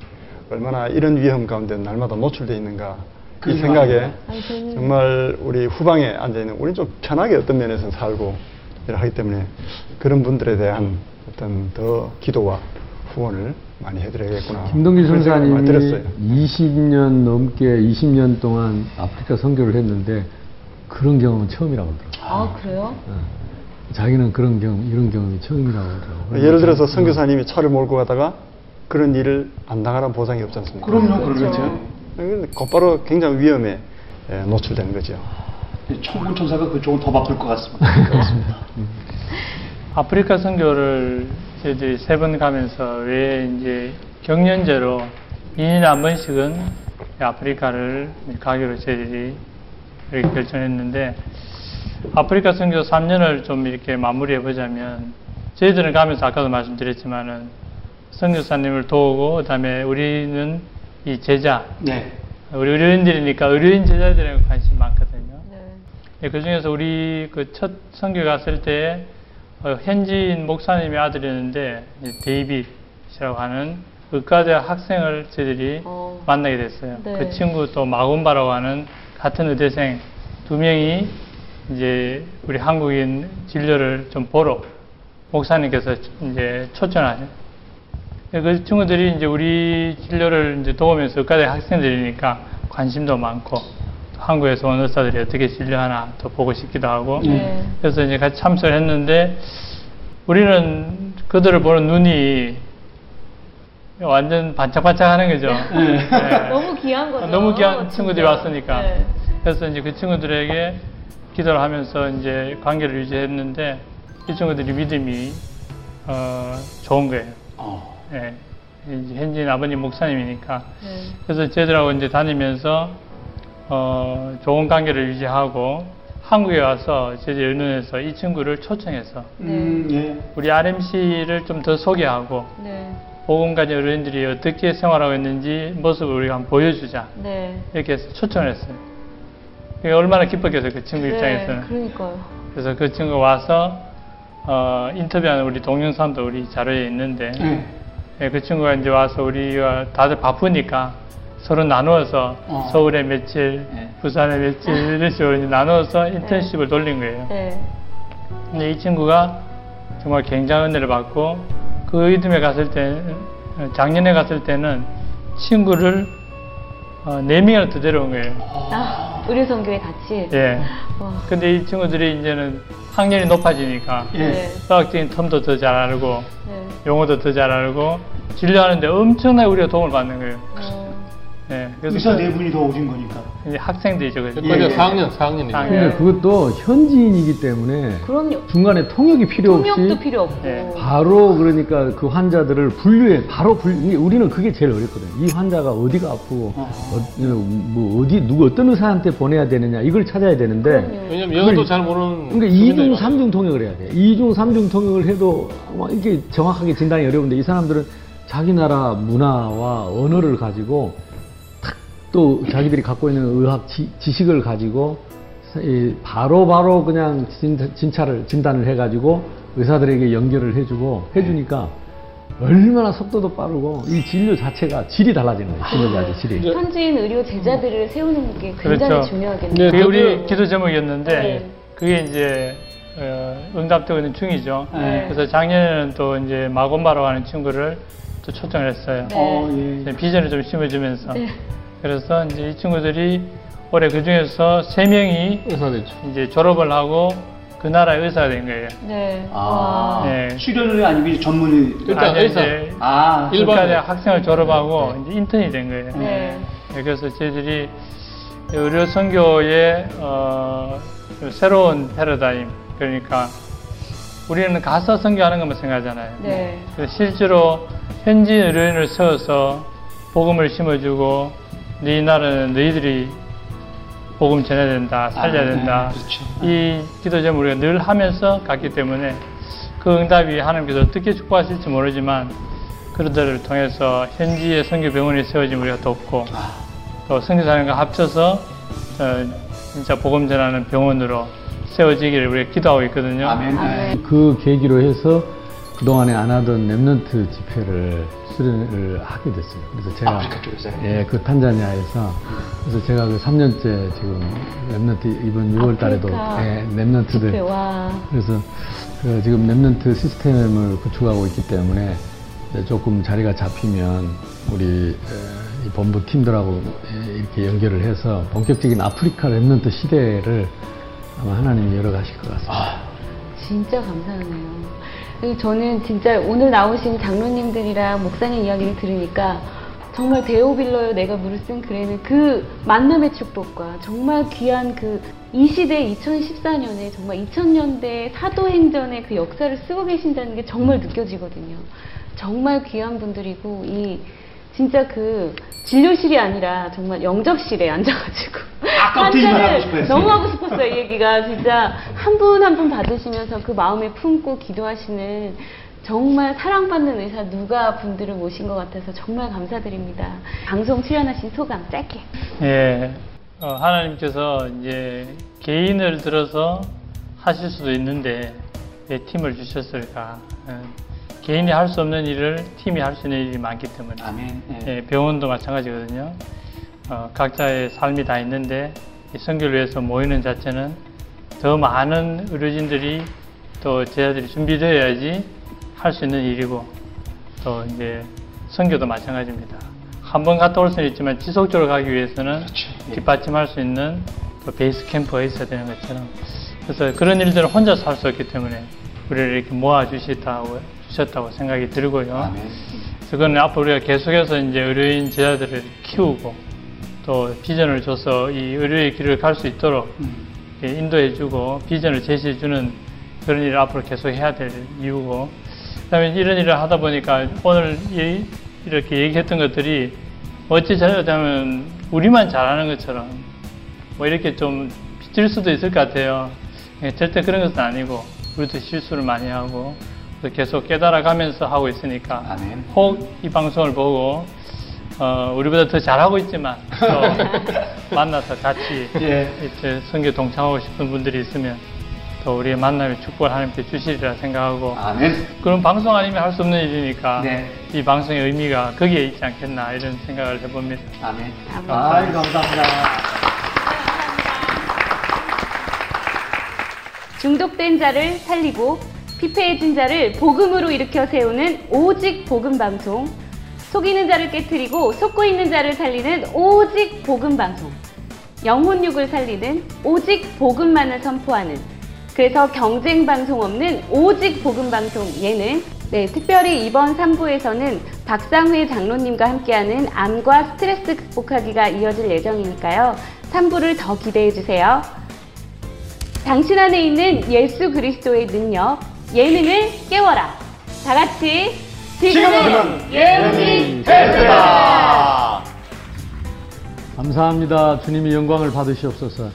얼마나 이런 위험 가운데 날마다 노출되어 있는가 이 그러게 생각에 저는 정말 우리 후방에 앉아 있는 우리는 좀 편하게 어떤 면에서는 살고 이렇게 하기 때문에 그런 분들에 대한 어떤 더 기도와 후원을 많이 해드려야겠구나. 김동길 선사님이 들었어요. 20년 넘게 20년 동안 아프리카 선교를 했는데 그런 경험은 처음이라고 하더라고요. 아, 그래요? 어. 자기는 그런 경험, 이런 경험이 처음이라고 하더라고요. 예를 들어서 선교사님이 차를 몰고 가다가 그런 일을 안 당하라는 보장이 없지 않습니까? 그럼요, 그렇죠. 그렇죠. 그러니까 곧바로 굉장히 위험에 예, 노출되는 거죠. 천군 천사가 그쪽은 더 바쁠 것 같습니다. 아프리카 선교를 저희들이 세 번 가면서 왜 이제 경연제로 2년에 한 번씩은 아프리카를 가기로 저희들이 이렇게 결정했는데 아프리카 선교 3년을 좀 이렇게 마무리해 보자면 저희들은 가면서 아까도 말씀드렸지만은 선교사님을 도우고 그다음에 우리는 이 제자 네. 우리 의료인들이니까 의료인 제자들에 관심이 많거든요. 네. 그 중에서 우리 그 첫 선교 갔을 때 어, 현지인 목사님의 아들이었는데 데이빗이라고 하는 의과대 학생을 저희들이 어. 만나게 됐어요. 네. 그 친구 또 마군바라고 하는 같은 의대생 두 명이 이제 우리 한국인 진료를 좀 보러 목사님께서 이제 초청하세요. 그 친구들이 이제 우리 진료를 이제 도우면서 의과대 학생들이니까 관심도 많고 또 한국에서 온 의사들이 어떻게 진료하나 더 보고 싶기도 하고 네. 그래서 이제 같이 참석을 했는데 우리는 그들을 보는 눈이 완전 반짝반짝 하는 거죠. 네. 너무 귀한 거죠. 너무 귀한. 친구들이 왔으니까. 네. 그래서 이제 그 친구들에게 기도를 하면서 이제 관계를 유지했는데 이 친구들이 믿음이 어, 좋은 거예요. 어. 예. 이제 현지인 아버님 목사님이니까. 네. 그래서 저희들하고 이제 다니면서 어, 좋은 관계를 유지하고 한국에 와서 저희들 의논해서 이 친구를 초청해서 음, 예. 우리 RMC를 좀 더 소개하고 네. 보건가정 의료인들이 어떻게 생활하고 있는지 모습을 우리가 한번 보여주자 네. 이렇게 해서 초청을 했어요. 그게 얼마나 기뻤겠어요 그 친구 네. 입장에서는. 그러니까요. 그래서 그 친구가 와서 어, 인터뷰하는 우리 동영상도 우리 자료에 있는데 네. 예, 그 친구가 이제 와서 우리가 다들 바쁘니까 서로 나누어서 어. 서울에 며칠, 네. 부산에 며칠 이런 식으로 나누어서 인턴십을 돌린 거예요. 네. 근데 이 친구가 정말 굉장한 은혜를 받고 그 의듬에 갔을 때 어, 작년에 갔을 때는 친구를 어, 네 명을 더 데려온 거예요. 아, 의료 선교에 같이. 예. 와. 근데 이 친구들이 이제는 학년이 높아지니까 예. 네. 수학적인 텀도 더 잘 알고 네. 용어도 더 잘 알고 진료하는데 엄청나게 우리가 도움을 받는 거예요. 어, 예. 의사 그네 분이 더 오신 거니까. 이제 학생들이죠. 그죠? 예, 예. 4학년, 4학년이죠. 아, 근데 예. 그것도 현지인이기 때문에 그럼요. 중간에 통역이 필요 없이 통역도 필요 없고. 네. 바로 그러니까 그 환자들을 분류해 바로 분류 우리는 그게 제일 어렵거든요. 이 환자가 어디가 아프고 어. 어, 뭐 어디 누구 어떤 의사한테 보내야 되느냐 이걸 찾아야 되는데 그럼요. 왜냐면 영어도 잘 모르는. 그러니까 주민들이 2중, 많아요. 3중 통역을 해야 돼. 2중, 3중 통역을 해도 막 이게 정확하게 진단이 어려운데 이 사람들은 자기 나라 문화와 언어를 가지고 탁 또 자기들이 갖고 있는 의학 지, 식을 가지고 이 바로 바로 그냥 진, 진찰을 진단을 해가지고 의사들에게 연결을 해주고 해주니까 얼마나 속도도 빠르고 이 진료 자체가 질이 달라지는 거예요. 진료 자체 질이. 현지인 의료 제자들을 세우는 게 굉장히 그렇죠. 중요하겠네요. 네, 그게 우리 기도 제목이었는데 네. 그게 이제 어, 응답되고 있는 중이죠. 네. 그래서 작년에는 또 이제 마곤바로 하는 친구를 또 초청을 했어요. 네. 어, 예. 비전을 좀 심어주면서 네. 그래서 이제 이 친구들이 올해 그 중에서 세 명이 의사 됐죠. 이제 졸업을 하고 그 나라의 의사가 된 거예요. 네. 아. 와. 네. 수련을 아니고 전문의. 일단 아니, 의사. 이제 아, 일반- 일반의 학생을 졸업하고 이제 인턴이 된 거예요. 네. 네, 그래서 저희들이 의료 선교의 어, 그 새로운 패러다임 그러니까 우리는 가서 선교하는 것만 생각하잖아요. 네. 실제로 현지 의료인을 세워서 복음을 심어주고 네 나라는 너희들이 복음 전해야 된다, 살려야 아, 네, 된다. 그렇죠. 이 기도 제목을 우리가 늘 하면서 갔기 때문에 그 응답이 하나님께서 어떻게 축복하실지 모르지만 그들을 통해서 현지의 선교 병원이 세워진 우리가 돕고 아. 또 선교사님과 합쳐서 어, 진짜 복음 전하는 병원으로 세워지기를 우리가 기도하고 있거든요. 아멘. 그 계기로 해서 그동안에 안 하던 랩런트 집회를 수련을 하게 됐어요. 그래서 제가 아프리카 쪽에서요? 예, 그 탄자니아에서 그래서 제가 그 3년째 지금 Remnant 이번 6월 달에도 아프리카 예, Remnant들 와. 그래서 그 지금 Remnant 시스템을 구축하고 있기 때문에 이제 조금 자리가 잡히면 우리 에, 이 본부 팀들하고 에, 이렇게 연결을 해서 본격적인 아프리카 Remnant 시대를 아마 하나님이 열어가실 것 같습니다. 진짜 감사하네요. 저는 진짜 오늘 나오신 장로님들이랑 목사님 이야기를 들으니까 정말 데오빌러요 내가 무릎 쓴 글에는 그 만남의 축복과 정말 귀한 그 이 시대 2014년에 정말 2000년대 사도행전의 그 역사를 쓰고 계신다는 게 정말 느껴지거든요. 정말 귀한 분들이고 이 진짜 그 진료실이 아니라 정말 영접실에 앉아가지고 했어요. 너무 하고 싶었어요 이 얘기가 진짜 한 분 한 분 받으시면서 그 마음에 품고 기도하시는 정말 사랑받는 의사 누가 분들을 모신 것 같아서 정말 감사드립니다. 방송 출연하신 소감 짧게. 예, 어, 하나님께서 이제 개인을 들어서 하실 수도 있는데 왜 팀을 주셨을까? 어, 개인이 할 수 없는 일을 팀이 할 수 있는 일이 많기 때문에 아멘. 예. 예, 병원도 마찬가지거든요. 어, 각자의 삶이 다 있는데 이 선교를 위해서 모이는 자체는 더 많은 의료진들이 또 제자들이 준비되어야지 할 수 있는 일이고 또 이제 선교도 마찬가지입니다. 한 번 갔다 올 수는 있지만 지속적으로 가기 위해서는 예. 뒷받침할 수 있는 또 베이스 캠프가 있어야 되는 것처럼 그래서 그런 일들을 혼자서 할 수 없기 때문에 우리를 이렇게 모아 주셨다고 주셨다고 생각이 들고요. 아멘. 그건 앞으로 우리가 계속해서 이제 의료인 제자들을 키우고 또 비전을 줘서 이 의료의 길을 갈 수 있도록 음. 인도해주고 비전을 제시해주는 그런 일을 앞으로 계속 해야 될 이유고 그다음에 이런 일을 하다 보니까 오늘 이- 이렇게 얘기했던 것들이 어찌 잘하자면 우리만 잘하는 것처럼 뭐 이렇게 좀 비칠 수도 있을 것 같아요. 예, 절대 그런 것은 아니고 우리도 실수를 많이 하고 또 계속 깨달아가면서 하고 있으니까 아멘. 혹 이 방송을 보고 어, 우리보다 더 잘하고 있지만 또 만나서 같이 예. 이제 선교 동참하고 싶은 분들이 있으면 또 우리의 만남의 축복을 하나님께 주시리라 생각하고 아멘. 그런 방송 아니면 할 수 없는 일이니까 네. 이 방송의 의미가 거기에 있지 않겠나 이런 생각을 해봅니다. 아멘. 아멘. 아이, 감사합니다. 중독된 자를 살리고 피폐해진 자를 복음으로 일으켜 세우는 오직 복음 방송. 속이는 자를 깨뜨리고 속고 있는 자를 살리는 오직 복음 방송. 영혼육을 살리는 오직 복음만을 선포하는 그래서 경쟁 방송 없는 오직 복음 방송 예능 네, 특별히 이번 3부에서는 박상회 장로님과 함께하는 암과 스트레스 극복하기가 이어질 예정이니까요. 3부를 더 기대해 주세요. 당신 안에 있는 예수 그리스도의 능력, 예능을 깨워라. 다 같이 지금은 예능이 됐다. 감사합니다. 주님이 영광을 받으시옵소서.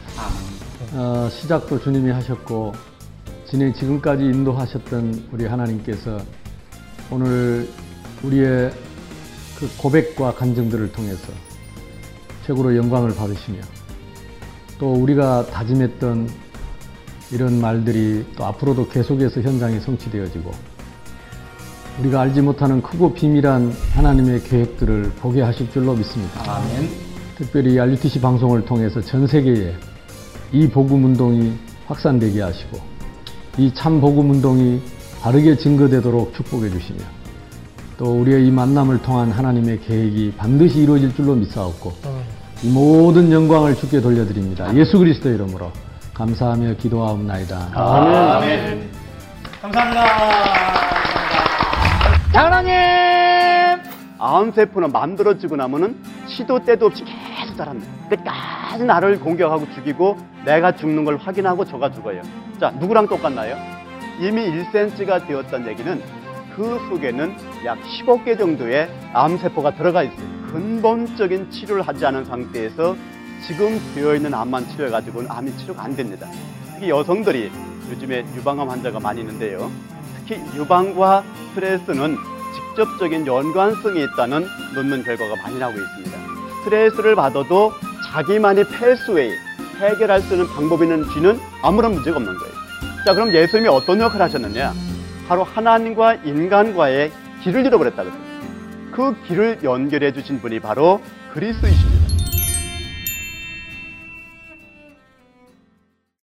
어, 시작도 주님이 하셨고 진행 지금까지 인도하셨던 우리 하나님께서 오늘 우리의 그 고백과 간증들을 통해서 최고로 영광을 받으시며 또 우리가 다짐했던 이런 말들이 또 앞으로도 계속해서 현장에 성취되어지고 우리가 알지 못하는 크고 비밀한 하나님의 계획들을 보게 하실 줄로 믿습니다. 아멘. 특별히 RUTC 방송을 통해서 전 세계에 이 복음 운동이 확산되게 하시고 이 참 복음 운동이 바르게 증거되도록 축복해 주시며 또 우리의 이 만남을 통한 하나님의 계획이 반드시 이루어질 줄로 믿사옵고 이 모든 영광을 주께 돌려드립니다. 예수 그리스도 이름으로 감사하며 기도하옵나이다. 아멘. 감사합니다. 암세포는 만들어지고 나면은 시도 때도 없이 계속 자랍니다. 끝까지 나를 공격하고 죽이고 내가 죽는 걸 확인하고 저가 죽어요. 자, 누구랑 똑같나요? 이미 1cm가 되었다는 얘기는 그 속에는 약 15개 정도의 암세포가 들어가 있어요. 근본적인 치료를 하지 않은 상태에서 지금 되어 있는 암만 치료해 가지고는 암이 치료가 안 됩니다. 특히 여성들이 요즘에 유방암 환자가 많이 있는데요. 특히 유방과 스트레스는 직접적인 연관성이 있다는 논문 결과가 많이 나오고 있습니다. 스트레스를 받아도 자기만의 패스웨이, 해결할 수 있는 방법이 있는 쥐는 아무런 문제가 없는 거예요. 자, 그럼 예수님이 어떤 역할을 하셨느냐? 바로 하나님과 인간과의 길을 잃어버렸다 그랬어요. 그 길을 연결해 주신 분이 바로 그리스도이십니다.